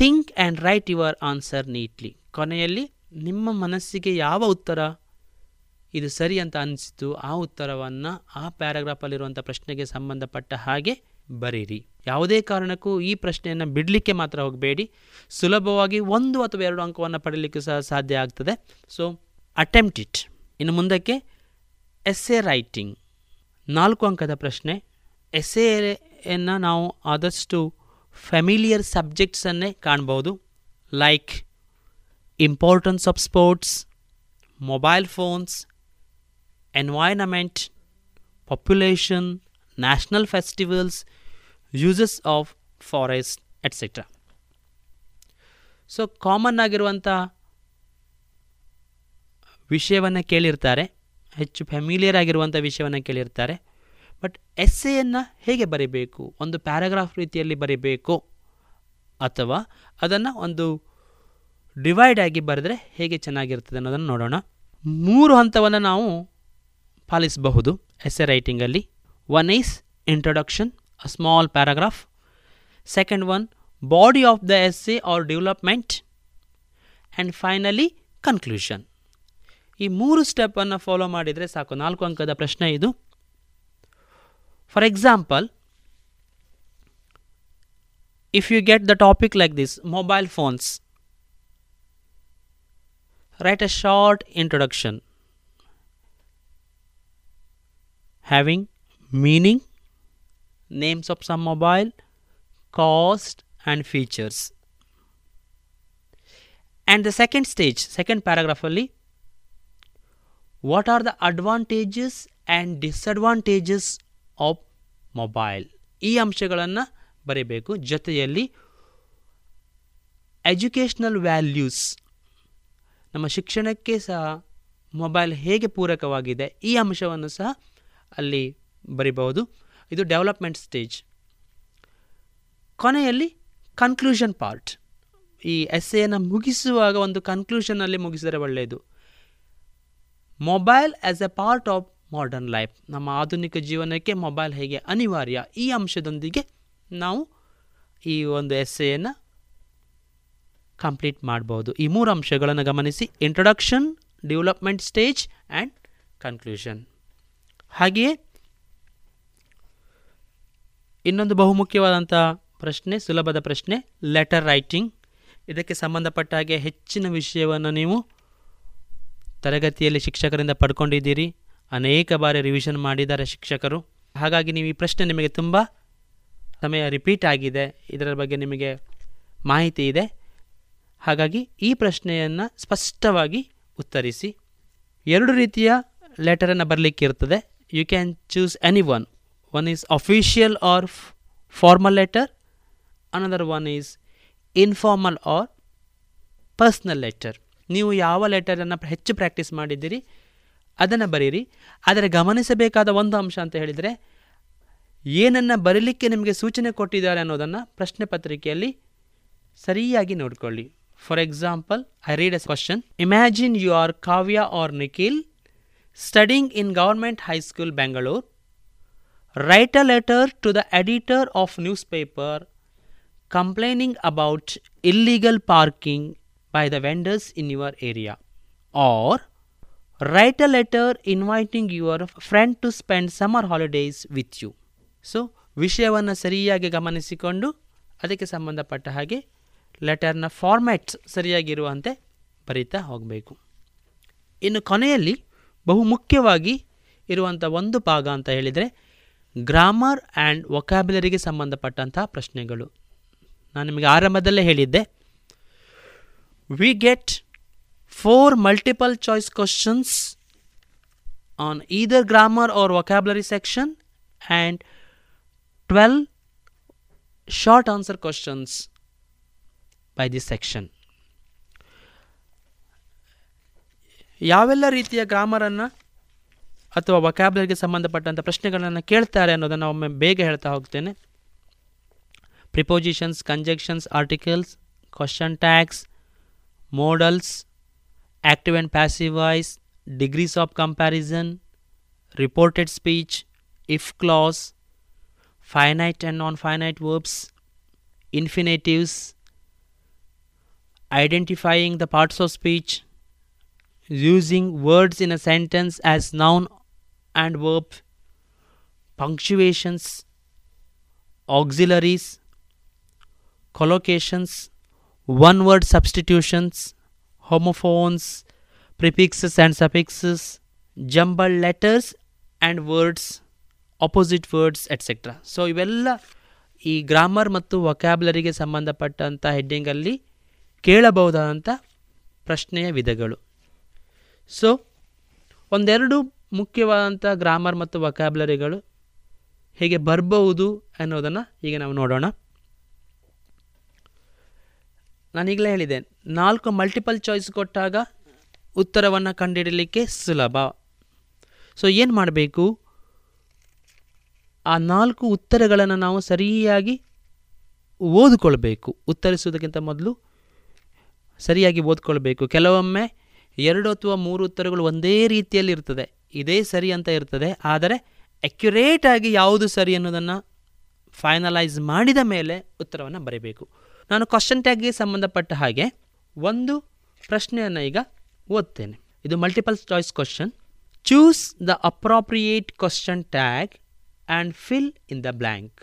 Speaker 3: think and write your answer neatly ಕೊನೆಯಲ್ಲಿ ನಿಮ್ಮ ಮನಸ್ಸಿಗೆ ಯಾವ ಉತ್ತರ ಇದು ಸರಿ ಅಂತ ಅನಿಸಿತು ಆ ಉತ್ತರವನ್ನು ಆ ಪ್ಯಾರಾಗ್ರಾಫಲ್ಲಿರುವಂಥ ಪ್ರಶ್ನೆಗೆ ಸಂಬಂಧಪಟ್ಟ ಹಾಗೆ ಬರೀರಿ ಯಾವುದೇ ಕಾರಣಕ್ಕೂ ಈ ಪ್ರಶ್ನೆಯನ್ನು ಬಿಡಲಿಕ್ಕೆ ಮಾತ್ರ ಹೋಗಬೇಡಿ ಸುಲಭವಾಗಿ ಒಂದು ಅಥವಾ ಎರಡು ಅಂಕವನ್ನು ಪಡೆಯಲಿಕ್ಕೆ ಸಹ ಸಾಧ್ಯ ಆಗ್ತದೆ ಸೊ ಅಟೆಂಪ್ಟ್ ಇಟ್ ಇನ್ನು ಮುಂದಕ್ಕೆ ಎಸ್ಸೆ ರೈಟಿಂಗ್ ನಾಲ್ಕು ಅಂಕದ ಪ್ರಶ್ನೆ ಎನ್ನು ನಾವು ಆದಷ್ಟು ಫೆಮಿಲಿಯರ್ ಸಬ್ಜೆಕ್ಟ್ಸನ್ನೇ ಕಾಣ್ಬೋದು like importance of sports mobile phones environment population national festivals uses of forest etcetera so common ಆಗಿರುವಂಥ ವಿಷಯವನ್ನು ಕೇಳಿರ್ತಾರೆ ಹೆಚ್ಚು ಫ್ಯಾಮಿಲಿಯರ್ ಆಗಿರುವಂಥ ವಿಷಯವನ್ನು ಕೇಳಿರ್ತಾರೆ ಬಟ್ ಎಸ್ಸೆಯನ್ನು ಹೇಗೆ ಬರೀಬೇಕು ಒಂದು ಪ್ಯಾರಾಗ್ರಾಫ್ ರೀತಿಯಲ್ಲಿ ಬರೀಬೇಕು ಅಥವಾ ಅದನ್ನು ಒಂದು ಡಿವೈಡ್ ಆಗಿ ಬರೆದ್ರೆ ಹೇಗೆ ಚೆನ್ನಾಗಿರ್ತದೆ ಅನ್ನೋದನ್ನು ನೋಡೋಣ ಮೂರು ಹಂತವನ್ನು ನಾವು ಪಾಲಿಸಬಹುದು ಎಸ್ಸೆ ರೈಟಿಂಗಲ್ಲಿ one is introduction a small paragraph second one body of the essay or development and finally conclusion ಈ ಮೂರು ಸ್ಟೆಪ್ಪನ್ನು ಫಾಲೋ ಮಾಡಿದರೆ ಸಾಕು ನಾಲ್ಕು ಅಂಕದ ಪ್ರಶ್ನೆ ಇದು for example if you get the topic like this mobile phones write a short introduction having meaning names of some mobile, cost and features. And the second stage, second paragraph only, what are the advantages and Disadvantages of mobile? ಈ ಅಂಶಗಳನ್ನು ಬರೆಯಬೇಕು ಜೊತೆಯಲ್ಲಿ ಎಜುಕೇಷ್ನಲ್ ವ್ಯಾಲ್ಯೂಸ್ ನಮ್ಮ ಶಿಕ್ಷಣಕ್ಕೆ ಸಹ ಮೊಬೈಲ್ ಹೇಗೆ ಪೂರಕವಾಗಿದೆ ಈ ಅಂಶವನ್ನು ಸಹ ಅಲ್ಲಿ ಬರಿಬಹುದು ಇದು ಡೆವಲಪ್ಮೆಂಟ್ ಸ್ಟೇಜ್ ಕೊನೆಯಲ್ಲಿ ಕನ್ಕ್ಲೂಷನ್ ಪಾರ್ಟ್ ಈ ಎಸ್ಸೆಯನ್ನು ಮುಗಿಸುವಾಗ ಒಂದು ಕನ್ಕ್ಲೂಷನಲ್ಲಿ ಮುಗಿಸಿದರೆ ಒಳ್ಳೆಯದು mobile as a part of modern life ನಮ್ಮ ಆಧುನಿಕ ಜೀವನಕ್ಕೆ ಮೊಬೈಲ್ ಹೇಗೆ ಅನಿವಾರ್ಯ ಈ ಅಂಶದೊಂದಿಗೆ ನಾವು ಈ ಒಂದು ಎಸ್ಸೆಯನ್ನು ಕಂಪ್ಲೀಟ್ ಮಾಡ್ಬೋದು ಈ ಮೂರು ಅಂಶಗಳನ್ನು ಗಮನಿಸಿ introduction development stage and conclusion ಹಾಗೆಯೇ ಇನ್ನೊಂದು ಬಹುಮುಖ್ಯವಾದಂಥ ಪ್ರಶ್ನೆ ಸುಲಭದ ಪ್ರಶ್ನೆ ಲೆಟರ್ ರೈಟಿಂಗ್ ಇದಕ್ಕೆ ಸಂಬಂಧಪಟ್ಟ ಹಾಗೆ ಹೆಚ್ಚಿನ ವಿಷಯವನ್ನು ನೀವು ತರಗತಿಯಲ್ಲಿ ಶಿಕ್ಷಕರಿಂದ ಪಡ್ಕೊಂಡಿದ್ದೀರಿ ಅನೇಕ ಬಾರಿ ರಿವಿಷನ್ ಮಾಡಿದ್ದಾರೆ ಶಿಕ್ಷಕರು ಹಾಗಾಗಿ ನೀವು ಈ ಪ್ರಶ್ನೆ ನಿಮಗೆ ತುಂಬ ಸಮಯ ರಿಪೀಟ್ ಆಗಿದೆ ಇದರ ಬಗ್ಗೆ ನಿಮಗೆ ಮಾಹಿತಿ ಇದೆ ಹಾಗಾಗಿ ಈ ಪ್ರಶ್ನೆಯನ್ನು ಸ್ಪಷ್ಟವಾಗಿ ಉತ್ತರಿಸಿ ಎರಡು ರೀತಿಯ ಲೆಟರನ್ನು ಬರಲಿಕ್ಕಿರ್ತದೆ you can choose any one one is official or formal letter another one is informal or personal letter ನೀವು ಯಾವ ಲೆಟರನ್ನು ಹೆಚ್ಚು ಪ್ರಾಕ್ಟೀಸ್ ಮಾಡಿದ್ದೀರಿ ಅದನ್ನು ಬರೀರಿ ಆದರೆ ಗಮನಿಸಬೇಕಾದ ಒಂದು ಅಂಶ ಅಂತ ಹೇಳಿದರೆ ಏನನ್ನು ಬರೀಲಿಕ್ಕೆ ನಿಮಗೆ ಸೂಚನೆ ಕೊಟ್ಟಿದ್ದಾರೆ ಅನ್ನೋದನ್ನು ಪ್ರಶ್ನೆ ಪತ್ರಿಕೆಯಲ್ಲಿ ಸರಿಯಾಗಿ ನೋಡಿಕೊಳ್ಳಿ for example I read a question imagine you are Kavya or Nikhil studying in government high school Bengaluru write a letter to the editor of newspaper complaining about illegal parking by the vendors in your area or write a letter inviting your friend to spend summer holidays with you so ವಿಷಯವನ್ನು ಸರಿಯಾಗಿ ಗಮನಿಸಿಕೊಂಡು ಅದಕ್ಕೆ ಸಂಬಂಧಪಟ್ಟ ಹಾಗೆ ಲೆಟರ್ನ ಫಾರ್ಮ್ಯಾಟ್ಸ್ ಸರಿಯಾಗಿರುವಂತೆ ಬರೀತಾ ಹೋಗಬೇಕು ಇನ್ನು ಕೊನೆಯಲ್ಲಿ ಬಹುಮುಖ್ಯವಾಗಿ ಇರುವಂಥ ಒಂದು ಭಾಗ ಅಂತ ಹೇಳಿದರೆ ಗ್ರಾಮರ್ ಆ್ಯಂಡ್ ವೊಕ್ಯಾಬ್ಯುಲರಿಗೆ ಸಂಬಂಧಪಟ್ಟಂತಹ ಪ್ರಶ್ನೆಗಳು ನಾನು ನಿಮಗೆ ಆರಂಭದಲ್ಲೇ ಹೇಳಿದ್ದೆ we get four multiple choice questions on either grammar or vocabulary section and twelve short answer questions by this section ಯಾವೆಲ್ಲ ರೀತಿಯ ಗ್ರಾಮರನ್ನು ಅಥವಾ ವಕ್ಯಾಬ್ಲರಿಗೆ ಸಂಬಂಧಪಟ್ಟಂಥ ಪ್ರಶ್ನೆಗಳನ್ನು ಕೇಳ್ತಾರೆ ಅನ್ನೋದನ್ನು ಒಮ್ಮೆ ಬೇಗ ಹೇಳ್ತಾ ಹೋಗ್ತೇನೆ prepositions conjunctions articles question tags modals active and passive voice degrees of comparison reported speech if clause finite and non finite verbs infinitives identifying the parts of speech, using words in a sentence as noun and verbs, punctuations, auxiliaries, collocations, one word substitutions, homophones, prefixes and suffixes, jumbled letters and words opposite words etcetera so ಇವೆಲ್ಲ ಈ ಗ್ರಾಮರ್ ಮತ್ತು ವೊಕ್ಯಾಬ್ಲರಿಗೆ ಸಂಬಂಧಪಟ್ಟಂಥ ಹೆಡ್ಡಿಂಗಲ್ಲಿ ಕೇಳಬಹುದಾದಂಥ ಪ್ರಶ್ನೆಯ ವಿಧಗಳು ಸೊ ಒಂದೆರಡು ಮುಖ್ಯವಾದಂಥ ಗ್ರಾಮರ್ ಮತ್ತು ವಕ್ಯಾಬ್ಲರಿಗಳು ಹೇಗೆ ಬರಬಹುದು ಅನ್ನೋದನ್ನು ಈಗ ನಾವು ನೋಡೋಣ ನಾನೀಗಲೇ ಹೇಳಿದೆ ನಾಲ್ಕು ಮಲ್ಟಿಪಲ್ ಚಾಯ್ಸ್ ಕೊಟ್ಟಾಗ ಉತ್ತರವನ್ನು ಕಂಡುಹಿಡಲಿಕ್ಕೆ ಸುಲಭ ಸೊ ಏನು ಮಾಡಬೇಕು ಆ ನಾಲ್ಕು ಉತ್ತರಗಳನ್ನು ನಾವು ಸರಿಯಾಗಿ ಓದಿಕೊಳ್ಬೇಕು ಉತ್ತರಿಸುವುದಕ್ಕಿಂತ ಮೊದಲು ಸರಿಯಾಗಿ ಓದ್ಕೊಳ್ಬೇಕು ಕೆಲವೊಮ್ಮೆ ಎರಡು ಅಥವಾ ಮೂರು ಉತ್ತರಗಳು ಒಂದೇ ರೀತಿಯಲ್ಲಿ ಇರ್ತದೆ ಇದೇ ಸರಿ ಅಂತ ಇರ್ತದೆ ಆದರೆ ಅಕ್ಯುರೇಟ್ ಆಗಿ ಯಾವುದು ಸರಿ ಅನ್ನೋದನ್ನು ಫೈನಲೈಸ್ ಮಾಡಿದ ಮೇಲೆ ಉತ್ತರವನ್ನು ಬರೀಬೇಕು ನಾನು ಕ್ವಶನ್ ಟ್ಯಾಗ್ಗೆ ಸಂಬಂಧಪಟ್ಟ ಹಾಗೆ ಒಂದು ಪ್ರಶ್ನೆಯನ್ನು ಈಗ ಓದ್ತೇನೆ ಇದು multiple choice question choose the appropriate question tag and fill in the blank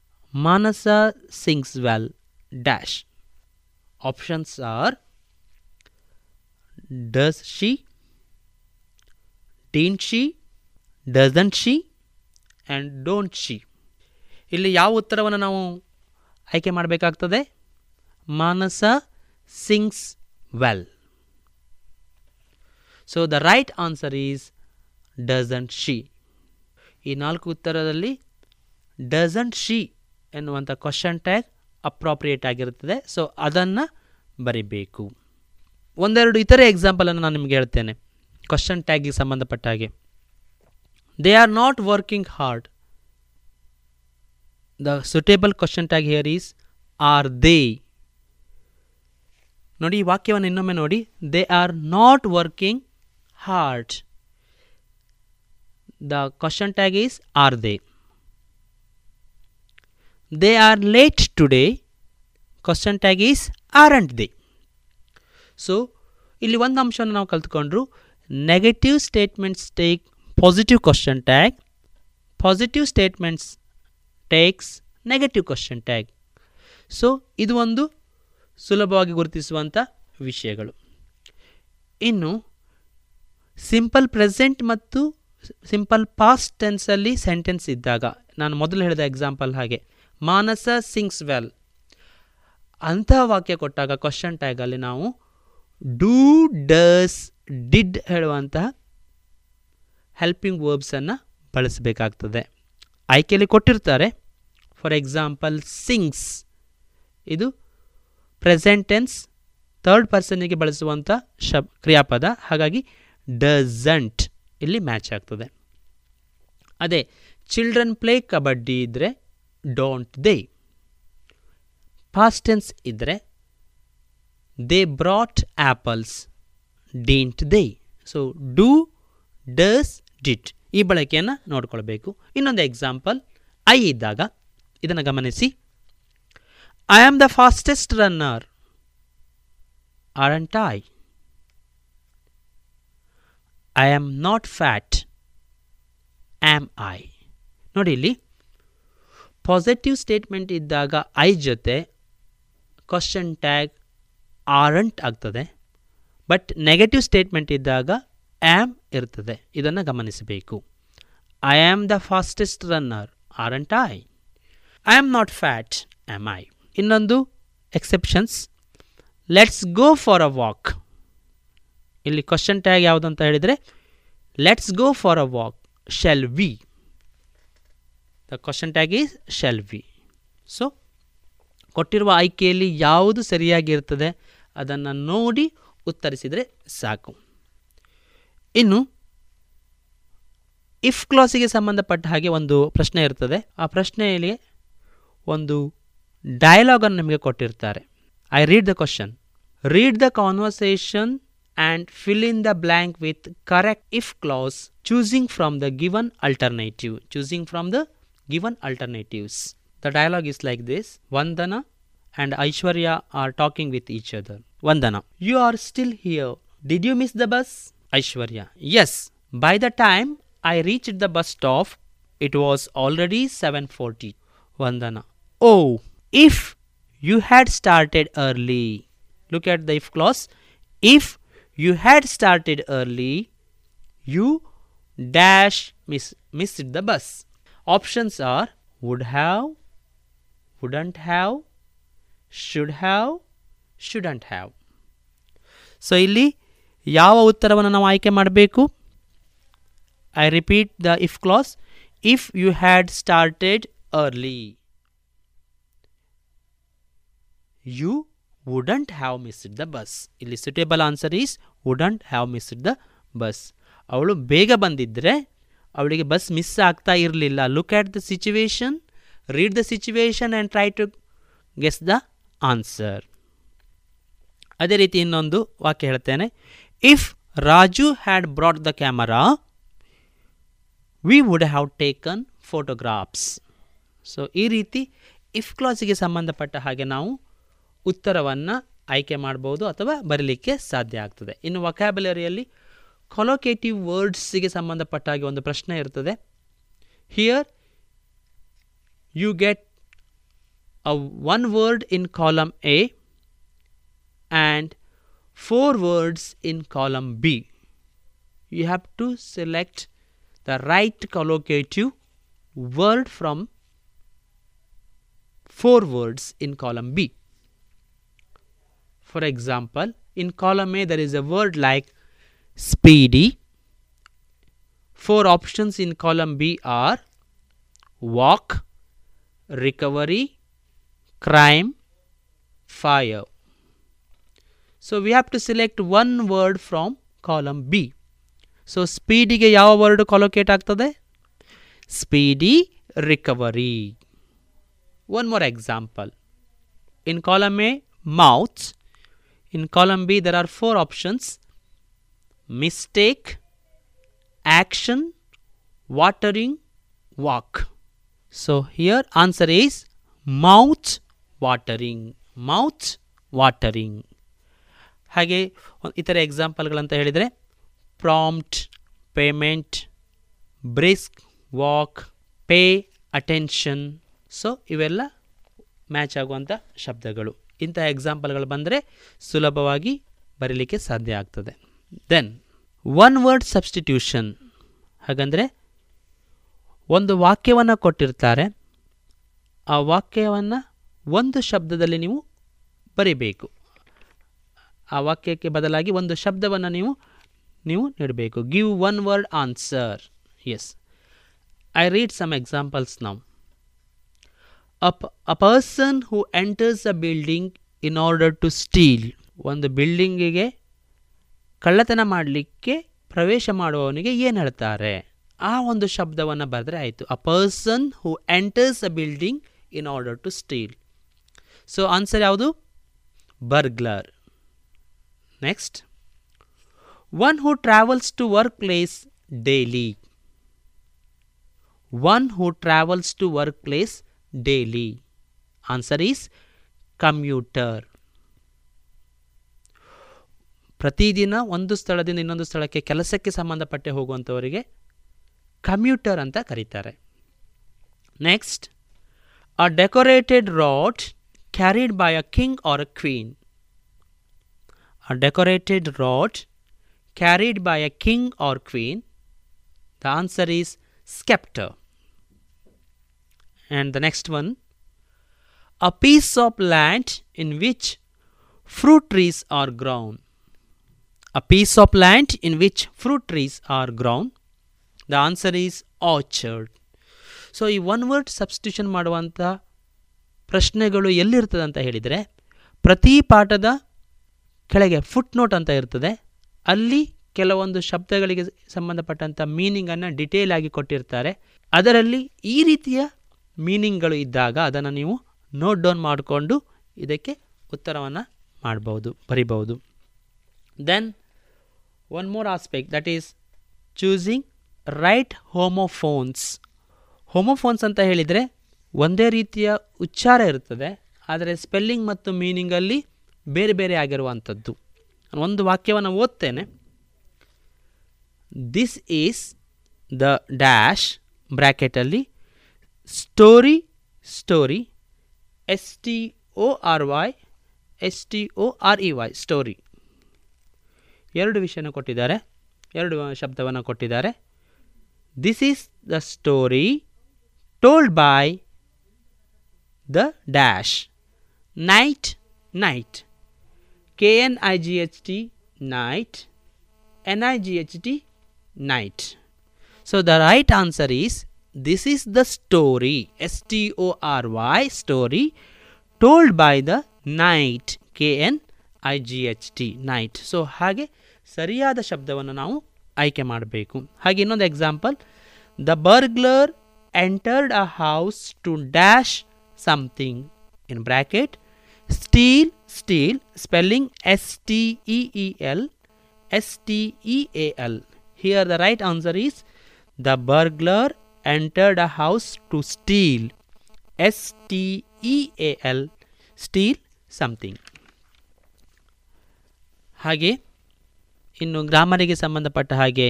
Speaker 3: Manasa sings well dash options are does she didn't she doesn't she and don't she ಇಲ್ಲಿ ಯಾವ ಉತ್ತರವನ್ನು ನಾವು ಆಯ್ಕೆ ಮಾಡಬೇಕಾಗ್ತದೆ Manasa sings well so the right answer is doesn't she ಈ ನಾಲ್ಕು ಉತ್ತರದಲ್ಲಿ ಡಸಂಟ್ ಶಿ ಎನ್ನುವಂಥ ಕ್ವಶನ್ ಟ್ಯಾಗ್ ಅಪ್ರಾಪ್ರಿಯೇಟ್ ಆಗಿರುತ್ತದೆ ಸೊ ಅದನ್ನು ಬರಿಬೇಕು ಒಂದೆರಡು ಇತರೆ ಎಕ್ಸಾಂಪಲನ್ನು ನಾನು ನಿಮಗೆ ಹೇಳ್ತೇನೆ ಕ್ವಶನ್ ಟ್ಯಾಗಿಗೆ ಸಂಬಂಧಪಟ್ಟ ಹಾಗೆ they are not working hard the suitable question tag here is are they ನೋಡಿ ಈ ವಾಕ್ಯವನ್ನು ಇನ್ನೊಮ್ಮೆ ನೋಡಿ they are not working hard the question tag is are they they are late today question tag is R and they so ಇಲ್ಲಿ ಒಂದು ಅಂಶವನ್ನು ನಾವು ಕಲ್ತ್ಕೊಂಡ್ರು negative statements take positive question tag positive statements takes negative question tag so ಇದು ಒಂದು ಸುಲಭವಾಗಿ ಗುರುತಿಸುವಂಥ ವಿಷಯಗಳು ಇನ್ನು ಸಿಂಪಲ್ ಪ್ರೆಸೆಂಟ್ ಮತ್ತು ಸಿಂಪಲ್ ಪಾಸ್ಟ್ ಟೆನ್ಸಲ್ಲಿ ಸೆಂಟೆನ್ಸ್ ಇದ್ದಾಗ ನಾನು ಮೊದಲು ಹೇಳಿದ ಎಕ್ಸಾಂಪಲ್ ಹಾಗೆ ಮಾನಸ ಸಿಂಗ್ಸ್ ವೆಲ್ ಅಂತಹ ವಾಕ್ಯ ಕೊಟ್ಟಾಗ ಕ್ವಶನ್ ಟ್ಯಾಗಲ್ಲಿ ನಾವು ಡೂ ಡಸ್ ಡಿಡ್ ಹೇಳುವಂತಹ ಹೆಲ್ಪಿಂಗ್ ವರ್ಬ್ಸನ್ನು ಬಳಸಬೇಕಾಗ್ತದೆ ಆಯ್ಕೆಯಲ್ಲಿ ಕೊಟ್ಟಿರ್ತಾರೆ ಫಾರ್ ಎಕ್ಸಾಂಪಲ್ ಸಿಂಗ್ಸ್ ಇದು ಪ್ರೆಸೆಂಟೆನ್ಸ್ ಥರ್ಡ್ ಪರ್ಸನ್ನಿಗೆ ಬಳಸುವಂಥ ಶಬ್ ಕ್ರಿಯಾಪದ ಹಾಗಾಗಿ ಡಝಂಟ್ ಇಲ್ಲಿ ಮ್ಯಾಚ್ ಆಗ್ತದೆ ಅದೇ ಚಿಲ್ಡ್ರನ್ ಪ್ಲೇ ಕಬಡ್ಡಿ ಇದ್ದರೆ ಡೋಂಟ್ ದೇ ಪಾಸ್ಟೆನ್ಸ್ ಇದ್ದರೆ they brought apples didn't they so do does did ಈ ಬಳಕೆಯನ್ನು ನೋಡ್ಕೊಳ್ಬೇಕು ಇನ್ನೊಂದು ಎಕ್ಸಾಂಪಲ್ ಐ ಇದ್ದಾಗ ಇದನ್ನು ಗಮನಿಸಿ I am the fastest runner aren't I I am not fat am I ನೋಡಿ ಇಲ್ಲಿ ಪಾಸಿಟಿವ್ ಸ್ಟೇಟ್ಮೆಂಟ್ ಇದ್ದಾಗ ಐ ಜೊತೆ ಕ್ವಶನ್ ಟ್ಯಾಗ್ ಆರ್ ಅಂಟ್ ಆಗ್ತದೆ ಬಟ್ ನೆಗೆಟಿವ್ ಸ್ಟೇಟ್ಮೆಂಟ್ ಇದ್ದಾಗ ಆ್ಯಮ್ ಇರ್ತದೆ ಇದನ್ನು ಗಮನಿಸಬೇಕು I am the fastest runner aren't I I am not fat am I ಇನ್ನೊಂದು exceptions let's go for a walk ಇಲ್ಲಿ ಕ್ವಶನ್ ಟ್ಯಾಗ್ ಯಾವುದು ಅಂತ ಹೇಳಿದರೆ let's go for a walk shall we the question tag is shall we so ಕೊಟ್ಟಿರುವ ಆಯ್ಕೆಯಲ್ಲಿ ಯಾವುದು ಸರಿಯಾಗಿರ್ತದೆ ಅದನ್ನು ನೋಡಿ ಉತ್ತರಿಸಿದರೆ ಸಾಕು ಇನ್ನು ಇಫ್ ಕ್ಲಾಸಿಗೆ ಸಂಬಂಧಪಟ್ಟ ಹಾಗೆ ಒಂದು ಪ್ರಶ್ನೆ ಇರ್ತದೆ ಆ ಪ್ರಶ್ನೆಯಲ್ಲಿ ಒಂದು ಡಯಲಾಗನ್ನು ನಿಮಗೆ ಕೊಟ್ಟಿರ್ತಾರೆ I read the question read the conversation and fill in the blank with correct if clause choosing from the given alternative choosing from the given alternatives the dialogue is like this Vandana and Aishwarya are talking with each other Vandana. You are still here. Did you miss the bus? Aishwarya. Yes. By the time I reached the bus stop, it was already 7.40. Vandana. Oh, if you had started early. Look at the if clause. If you had started early, you dash miss, missed the bus. Options are would have, wouldn't have, should have, shouldn't have. So ಇಲ್ಲಿ ಯಾವ ಉತ್ತರವನ್ನು ನಾವು ಆಯ್ಕೆ ಮಾಡಬೇಕು I repeat the if clause if you had started early you wouldn't have missed the bus ಇಲ್ಲಿ suitable answer is wouldn't have missed the bus ಅವಳು ಬೇಗ ಬಂದಿದ್ದರೆ ಅವಳಿಗೆ ಬಸ್ ಮಿಸ್ ಆಗ್ತಾ ಇರಲಿಲ್ಲ look at the situation read the situation and try to guess the answer ಅದೇ ರೀತಿ ಇನ್ನೊಂದು ವಾಕ್ಯ ಹೇಳ್ತೇನೆ if Raju had brought the camera we would have taken photographs so ಈ ರೀತಿ ಇಫ್ ಕ್ಲಾಸಿಗೆ ಸಂಬಂಧಪಟ್ಟ ಹಾಗೆ ನಾವು ಉತ್ತರವನ್ನು ಆಯ್ಕೆ ಮಾಡ್ಬೋದು ಅಥವಾ ಬರಲಿಕ್ಕೆ ಸಾಧ್ಯ ಆಗ್ತದೆ ಇನ್ನು ವಕ್ಯಾಬ್ಯುಲರಿಯಲ್ಲಿ ಕೊಲೊಕೇಟಿವ್ ವರ್ಡ್ಸಿಗೆ ಸಂಬಂಧಪಟ್ಟ ಹಾಗೆ ಒಂದು ಪ್ರಶ್ನೆ ಇರ್ತದೆ here you get a one word in column A and 4 words in column B. You have to select the right collocative word from 4 words in column B. For example, in column A there is a word like speedy. Four options in column B are walk, recovery, crime, fire. So we have to select one word from column B. So speedy ke yawa word collocate akta de? Speedy recovery. One more example. In column A, mouth. In column B, there are four options. Mistake, action, watering, walk. So here answer is mouth watering. Mouth watering. ಹಾಗೆ ಇತರ ಎಕ್ಸಾಂಪಲ್ಗಳಂತ ಹೇಳಿದರೆ prompt payment brisk walk pay attention so ಇವೆಲ್ಲ ಮ್ಯಾಚ್ ಆಗುವಂಥ ಶಬ್ದಗಳು ಇಂತಹ ಎಕ್ಸಾಂಪಲ್ಗಳು ಬಂದರೆ ಸುಲಭವಾಗಿ ಬರೀಲಿಕ್ಕೆ ಸಾಧ್ಯ ಆಗ್ತದೆ ದೆನ್ ಒನ್ ವರ್ಡ್ ಸಬ್ಸ್ಟಿಟ್ಯೂಷನ್ ಹಾಗಂದರೆ ಒಂದು ವಾಕ್ಯವನ್ನು ಕೊಟ್ಟಿರ್ತಾರೆ ಆ ವಾಕ್ಯವನ್ನು ಒಂದು ಶಬ್ದದಲ್ಲಿ ನೀವು ಬರೀಬೇಕು ಆ ವಾಕ್ಯಕ್ಕೆ ಬದಲಾಗಿ ಒಂದು ಶಬ್ದವನ್ನು ನೀವು ನೀವು ನೀಡಬೇಕು give one word answer as I read some examples ನಾವು ಅಪ್ a person who enters a building in order to steal ಒಂದು ಬಿಲ್ಡಿಂಗಿಗೆ ಕಳ್ಳತನ ಮಾಡಲಿಕ್ಕೆ ಪ್ರವೇಶ ಮಾಡುವವನಿಗೆ ಏನು ಹೇಳ್ತಾರೆ ಆ ಒಂದು ಶಬ್ದವನ್ನು ಬರೆದ್ರೆ ಆಯಿತು a person who enters a building in order to steal so answer ಯಾವುದು burglar Next, one who travels to workplace daily. One who travels to workplace daily. Answer is commuter. ಪ್ರತಿದಿನ ಒಂದು ಸ್ಥಳದಿಂದ ಇನ್ನೊಂದು ಸ್ಥಳಕ್ಕೆ ಕೆಲಸಕ್ಕೆ ಸಂಬಂಧಪಟ್ಟೆ ಹೋಗುವಂಥವರಿಗೆ ಕಮ್ಯೂಟರ್ ಅಂತ ಕರೀತಾರೆ next a decorated rod carried by a king or a queen a decorated rod carried by a king or queen? The answer is scepter. And the next one a piece of land in which fruit trees are grown. A piece of land in which fruit trees are grown. The answer is orchard. So ಈ ಒನ್ ವರ್ಡ್ ಸಬ್ಸ್ಟಿಟ್ಯೂಷನ್ ಮಾಡುವಂಥ ಪ್ರಶ್ನೆಗಳು ಎಲ್ಲಿರ್ತದೆ ಅಂತ ಹೇಳಿದರೆ ಪ್ರತಿ ಪಾಠದ ಕೆಳಗೆ ಫುಟ್ ನೋಟ್ ಅಂತ ಇರ್ತದೆ ಅಲ್ಲಿ ಕೆಲವೊಂದು ಶಬ್ದಗಳಿಗೆ ಸಂಬಂಧಪಟ್ಟಂಥ ಮೀನಿಂಗನ್ನು ಡಿಟೇಲ್ ಆಗಿ ಕೊಟ್ಟಿರ್ತಾರೆ ಅದರಲ್ಲಿ ಈ ರೀತಿಯ ಮೀನಿಂಗ್ಗಳು ಇದ್ದಾಗ ಅದನ್ನು ನೀವು ನೋಟ್ ಡೌನ್ ಮಾಡಿಕೊಂಡು ಇದಕ್ಕೆ ಉತ್ತರವನ್ನು ಮಾಡ್ಬೋದು ಬರಿಬೋದು then one more aspect that is choosing right homophones homophones ಅಂತ ಹೇಳಿದರೆ ಒಂದೇ ರೀತಿಯ ಉಚ್ಚಾರ ಇರ್ತದೆ ಆದರೆ ಸ್ಪೆಲ್ಲಿಂಗ್ ಮತ್ತು ಮೀನಿಂಗಲ್ಲಿ ಬೇರೆ ಬೇರೆ ಆಗಿರುವಂಥದ್ದು ಒಂದು ವಾಕ್ಯವನ್ನು ಓದ್ತೇನೆ ದಿಸ್ ಈಸ್ ದ ಡ್ಯಾಶ್ ಬ್ರ್ಯಾಕೆಟಲ್ಲಿ story story S T O R Y S T O R E Y story ಎರಡು ವಿಷಯನ ಕೊಟ್ಟಿದ್ದಾರೆ ಎರಡು ಶಬ್ದವನ್ನು ಕೊಟ್ಟಿದ್ದಾರೆ this is the story told by the dash knight night K N I G H T night N I G H T night so the right answer is this is the story S T O R Y story told by the Knight K N I G H T night so hage sariyada shabdavana naavu aike maadbeku hage innond example the burglar entered a house to dash something in bracket steal steel spelling S T E E L S T E A L here the right answer is the burglar entered a house to steal S T E A L steal something ಹಾಗೆ ಇನ್ನು ಗ್ರಾಮರಿಗೆ ಸಂಬಂಧಪಟ್ಟ ಹಾಗೆ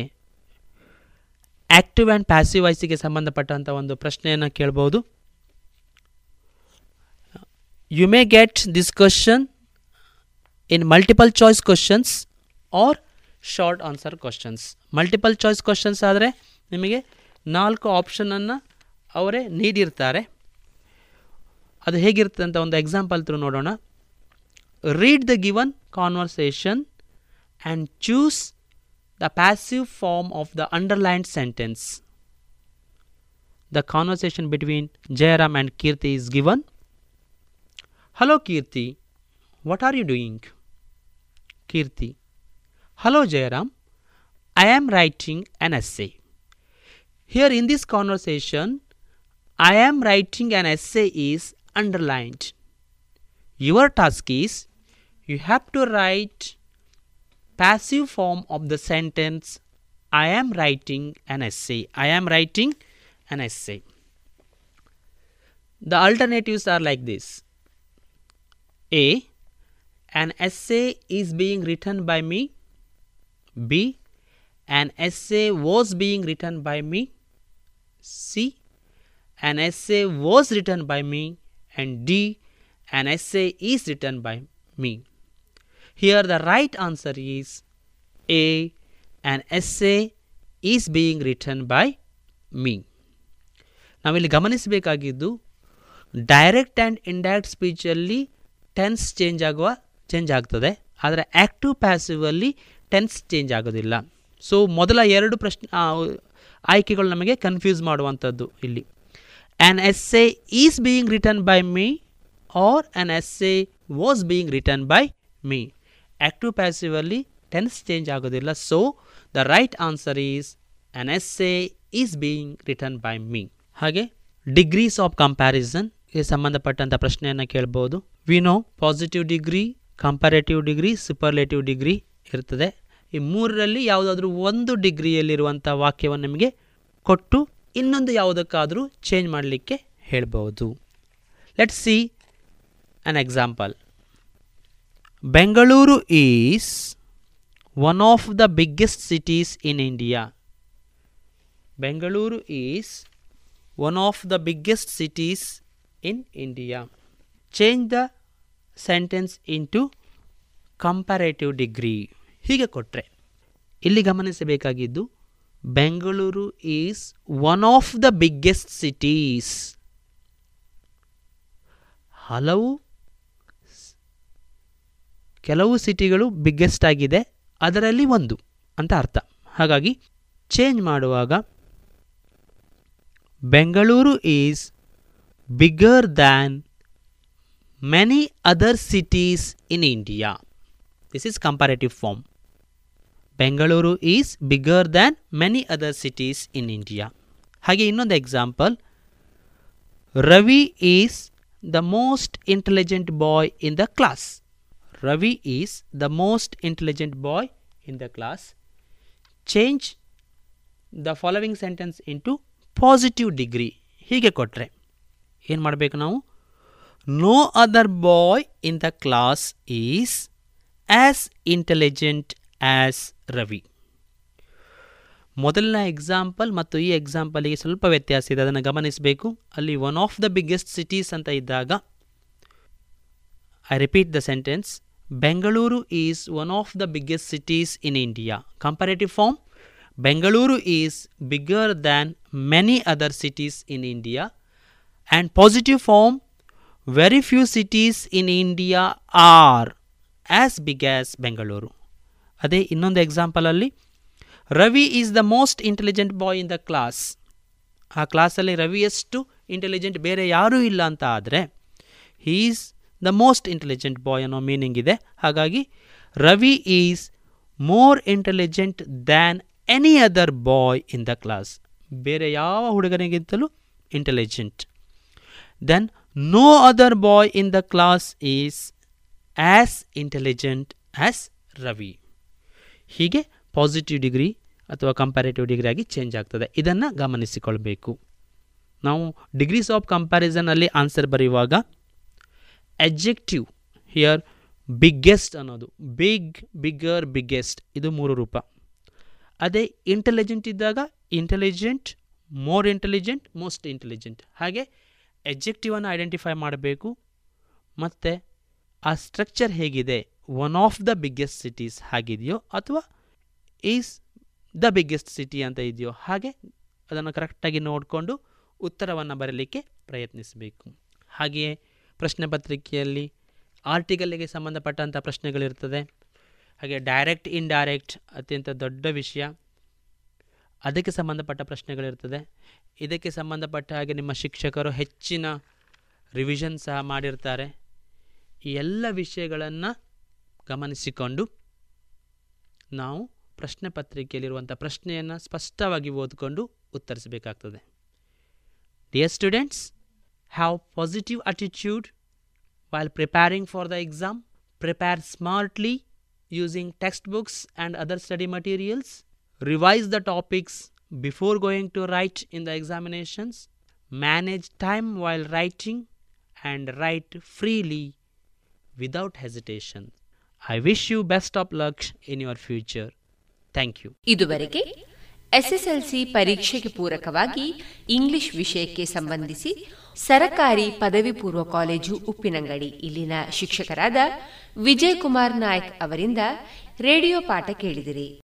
Speaker 3: ಆಕ್ಟಿವ್ ಆ್ಯಂಡ್ ಪ್ಯಾಸಿವ್ ವಾಯ್ಸಿಗೆ ಸಂಬಂಧಪಟ್ಟಂಥ ಒಂದು ಪ್ರಶ್ನೆಯನ್ನು ಕೇಳ್ಬೋದು you may get this question in multiple choice questions or short answer questions multiple choice questions ಆದರೆ ನಿಮಗೆ ನಾಲ್ಕು ಆಪ್ಷನನ್ನು ಅವರೇ ನೀಡಿರ್ತಾರೆ ಅದು ಹೇಗಿರುತ್ತೆ ಅಂತ ಒಂದು ಎಕ್ಸಾಂಪಲ್ ತ್ರೂ ನೋಡೋಣ read the given conversation and choose the passive form of the underlined sentence the conversation between Jairam and Kirti is given hello Kirti what are you doing Kirti. Hello Jairam. I am writing an essay. Here in this conversation, I am writing an essay is underlined. Your task is you have to write passive form of the sentence I am writing an essay. I am writing an essay. The alternatives are like this A an essay is being written by me. B. An essay was being written by me. C. An essay was written by me. And D. An essay is written by me. Here the right answer is A. An essay is being written by me. ನಾವಿಲ್ಲಿ ಗಮನಿಸಬೇಕಾಗಿದ್ದು ಡೈರೆಕ್ಟ್ ಆ್ಯಂಡ್ ಇಂಡೈರೆಕ್ಟ್ ಸ್ಪೀಚಲ್ಲಿ ಟೆನ್ಸ್ ಚೇಂಜ್ ಆಗುವ ಚೇಂಜ್ ಆಗ್ತದೆ ಆದರೆ ಆ್ಯಕ್ಟಿವ್ ಪ್ಯಾಸಿವಲ್ಲಿ ಟೆನ್ಸ್ ಚೇಂಜ್ ಆಗೋದಿಲ್ಲ ಸೊ ಮೊದಲ ಎರಡು ಪ್ರಶ್ನೆ ಆಯ್ಕೆಗಳು ನಮಗೆ ಕನ್ಫ್ಯೂಸ್ ಮಾಡುವಂಥದ್ದು ಇಲ್ಲಿ an essay is being return by me or an essay was being return by me active ಪ್ಯಾಸಿವಲ್ಲಿ ಟೆನ್ಸ್ ಚೇಂಜ್ ಆಗೋದಿಲ್ಲ so the right answer is an essay is being return by me ಹಾಗೆ ಡಿಗ್ರೀಸ್ ಆಫ್ ಕಂಪ್ಯಾರಿಸನ್ಗೆ ಸಂಬಂಧಪಟ್ಟಂಥ ಪ್ರಶ್ನೆಯನ್ನು ಕೇಳ್ಬೋದು we know positive degree comparative degree superlative degree ಇರ್ತದೆ ಈ ಮೂರರಲ್ಲಿ ಯಾವುದಾದ್ರೂ ಒಂದು ಡಿಗ್ರಿಯಲ್ಲಿರುವಂಥ ವಾಕ್ಯವನ್ನು ನಿಮಗೆ ಕೊಟ್ಟು ಇನ್ನೊಂದು ಯಾವುದಕ್ಕಾದರೂ ಚೇಂಜ್ ಮಾಡಲಿಕ್ಕೆ ಹೇಳ್ಬೋದು let see an example Bengaluru is one of the biggest cities in India Bengaluru is one of the biggest cities in India change the sentence into comparative degree ಹೀಗೆ ಕೊಟ್ಟರೆ ಇಲ್ಲಿ ಗಮನಿಸಬೇಕಾಗಿದ್ದು Bengaluru is one of the biggest cities ಹಲವು ಕೆಲವು ಸಿಟಿಗಳು ಬಿಗ್ಗೆಸ್ಟ್ ಆಗಿದೆ ಅದರಲ್ಲಿ ಒಂದು ಅಂತ ಅರ್ಥ ಹಾಗಾಗಿ ಚೇಂಜ್ ಮಾಡುವಾಗ Bengaluru is bigger than many other cities in India. This is comparative form. Bengaluru is bigger than many other cities in India. ಹಾಗೆ ಇನ್ನೊಂದು example Ravi is the most intelligent boy in the class Ravi is the most intelligent boy in the class change the following sentence into positive degree ಹೀಗೆ ಕೊಟ್ಟರೆ ಏನು ಮಾಡಬೇಕು ನಾವು No other boy in the class is as intelligent as Ravi ಮೊದಲನೇ ಎಕ್ಸಾಂಪಲ್ ಮತ್ತು ಈ ಎಕ್ಸಾಂಪಲಿಗೆ ಸ್ವಲ್ಪ ವ್ಯತ್ಯಾಸ ಇದೆ ಅದನ್ನು ಗಮನಿಸಬೇಕು ಅಲ್ಲಿ one of the biggest cities ಅಂತ ಇದ್ದಾಗ I repeat the sentence Bengaluru is one of the biggest cities in India comparative form Bengaluru is bigger than many other cities in India and positive form very few cities in India are as big as Bengaluru ಅದೇ ಇನ್ನೊಂದು ಎಕ್ಸಾಂಪಲಲ್ಲಿ Ravi is the most intelligent boy in the class ಆ ಕ್ಲಾಸಲ್ಲಿ ರವಿಯಷ್ಟು ಇಂಟೆಲಿಜೆಂಟ್ ಬೇರೆ ಯಾರೂ ಇಲ್ಲ ಅಂತ ಆದರೆ is the most intelligent boy ಅನ್ನೋ ಮೀನಿಂಗ್ ಇದೆ ಹಾಗಾಗಿ Ravi is more intelligent than any other boy in the class ಬೇರೆ ಯಾವ ಹುಡುಗನಿಗಿಂತಲೂ intelligent then No other boy in the class is as intelligent as Ravi ಹೀಗೆ ಪಾಸಿಟಿವ್ ಡಿಗ್ರಿ ಅಥವಾ ಕಂಪ್ಯಾರಿಟಿವ್ ಡಿಗ್ರಿ ಆಗಿ ಚೇಂಜ್ ಆಗ್ತದೆ ಇದನ್ನು ಗಮನಿಸಿಕೊಳ್ಬೇಕು ನಾವು ಡಿಗ್ರೀಸ್ ಆಫ್ ಕಂಪ್ಯಾರಿಸನಲ್ಲಿ ಆನ್ಸರ್ ಬರೆಯುವಾಗ ಎಜ್ಜೆಕ್ಟಿವ್ ಹಿಯರ್ ಬಿಗ್ಗೆಸ್ಟ್ ಅನ್ನೋದು ಬಿಗ್ ಬಿಗ್ಗರ್ ಬಿಗ್ಗೆಸ್ಟ್ ಇದು ಮೂರು ರೂಪ ಅದೇ ಇಂಟೆಲಿಜೆಂಟ್ ಇದ್ದಾಗ intelligent more intelligent most intelligent ಹಾಗೆ ಅನ್ನು ಐಡೆಂಟಿಫೈ ಮಾಡಬೇಕು ಮತ್ತು ಆ ಸ್ಟ್ರಕ್ಚರ್ ಹೇಗಿದೆ one of the biggest cities ಹಾಗಿದೆಯೋ ಅಥವಾ ಈಸ್ ದ ಬಿಗ್ಗೆಸ್ಟ್ ಸಿಟಿ ಅಂತ ಇದೆಯೋ ಹಾಗೆ ಅದನ್ನು ಕರೆಕ್ಟಾಗಿ ನೋಡಿಕೊಂಡು ಉತ್ತರವನ್ನು ಬರಲಿಕ್ಕೆ ಪ್ರಯತ್ನಿಸಬೇಕು ಹಾಗೆಯೇ ಪ್ರಶ್ನೆ ಪತ್ರಿಕೆಯಲ್ಲಿ ಆರ್ಟಿಕಲ್ಗೆ ಸಂಬಂಧಪಟ್ಟಂಥ ಪ್ರಶ್ನೆಗಳಿರ್ತದೆ ಹಾಗೆ ಡೈರೆಕ್ಟ್ ಇನ್ಡೈರೆಕ್ಟ್ ಅತ್ಯಂತ ದೊಡ್ಡ ವಿಷಯ ಅದಕ್ಕೆ ಸಂಬಂಧಪಟ್ಟ ಪ್ರಶ್ನೆಗಳಿರ್ತದೆ ಇದಕ್ಕೆ ಸಂಬಂಧಪಟ್ಟ ಹಾಗೆ ನಿಮ್ಮ ಶಿಕ್ಷಕರು ಹೆಚ್ಚಿನ ರಿವಿಷನ್ ಸಹ ಮಾಡಿರ್ತಾರೆ ಈ ಎಲ್ಲ ವಿಷಯಗಳನ್ನು ಗಮನಿಸಿಕೊಂಡು ನಾವು ಪ್ರಶ್ನೆ ಪತ್ರಿಕೆಯಲ್ಲಿರುವಂಥ ಪ್ರಶ್ನೆಯನ್ನು ಸ್ಪಷ್ಟವಾಗಿ ಓದಿಕೊಂಡು ಉತ್ತರಿಸಬೇಕಾಗ್ತದೆ dear students have positive attitude preparing for the exam prepare smartly using text books and other study materials revise the topics before going to write in the examinations, manage time while writing and write freely without hesitation. I wish you best of luck in your future. Thank you. ಇದುವರೆಗೆ ಎಸ್ಎಸ್ಎಲ್ಸಿ ಪರೀಕ್ಷೆಗೆ ಪೂರಕವಾಗಿ ಇಂಗ್ಲಿಷ್ ವಿಷಯಕ್ಕೆ ಸಂಬಂಧಿಸಿ ಸರಕಾರಿ ಪದವಿ ಪೂರ್ವ ಕಾಲೇಜು ಉಪ್ಪಿನಂಗಡಿ ಇಲ್ಲಿನ ಶಿಕ್ಷಕರಾದ ವಿಜಯಕುಮಾರ್ ನಾಯಕ್ ಅವರಿಂದ ರೇಡಿಯೋ ಪಾಠ ಕೇಳಿದಿರಿ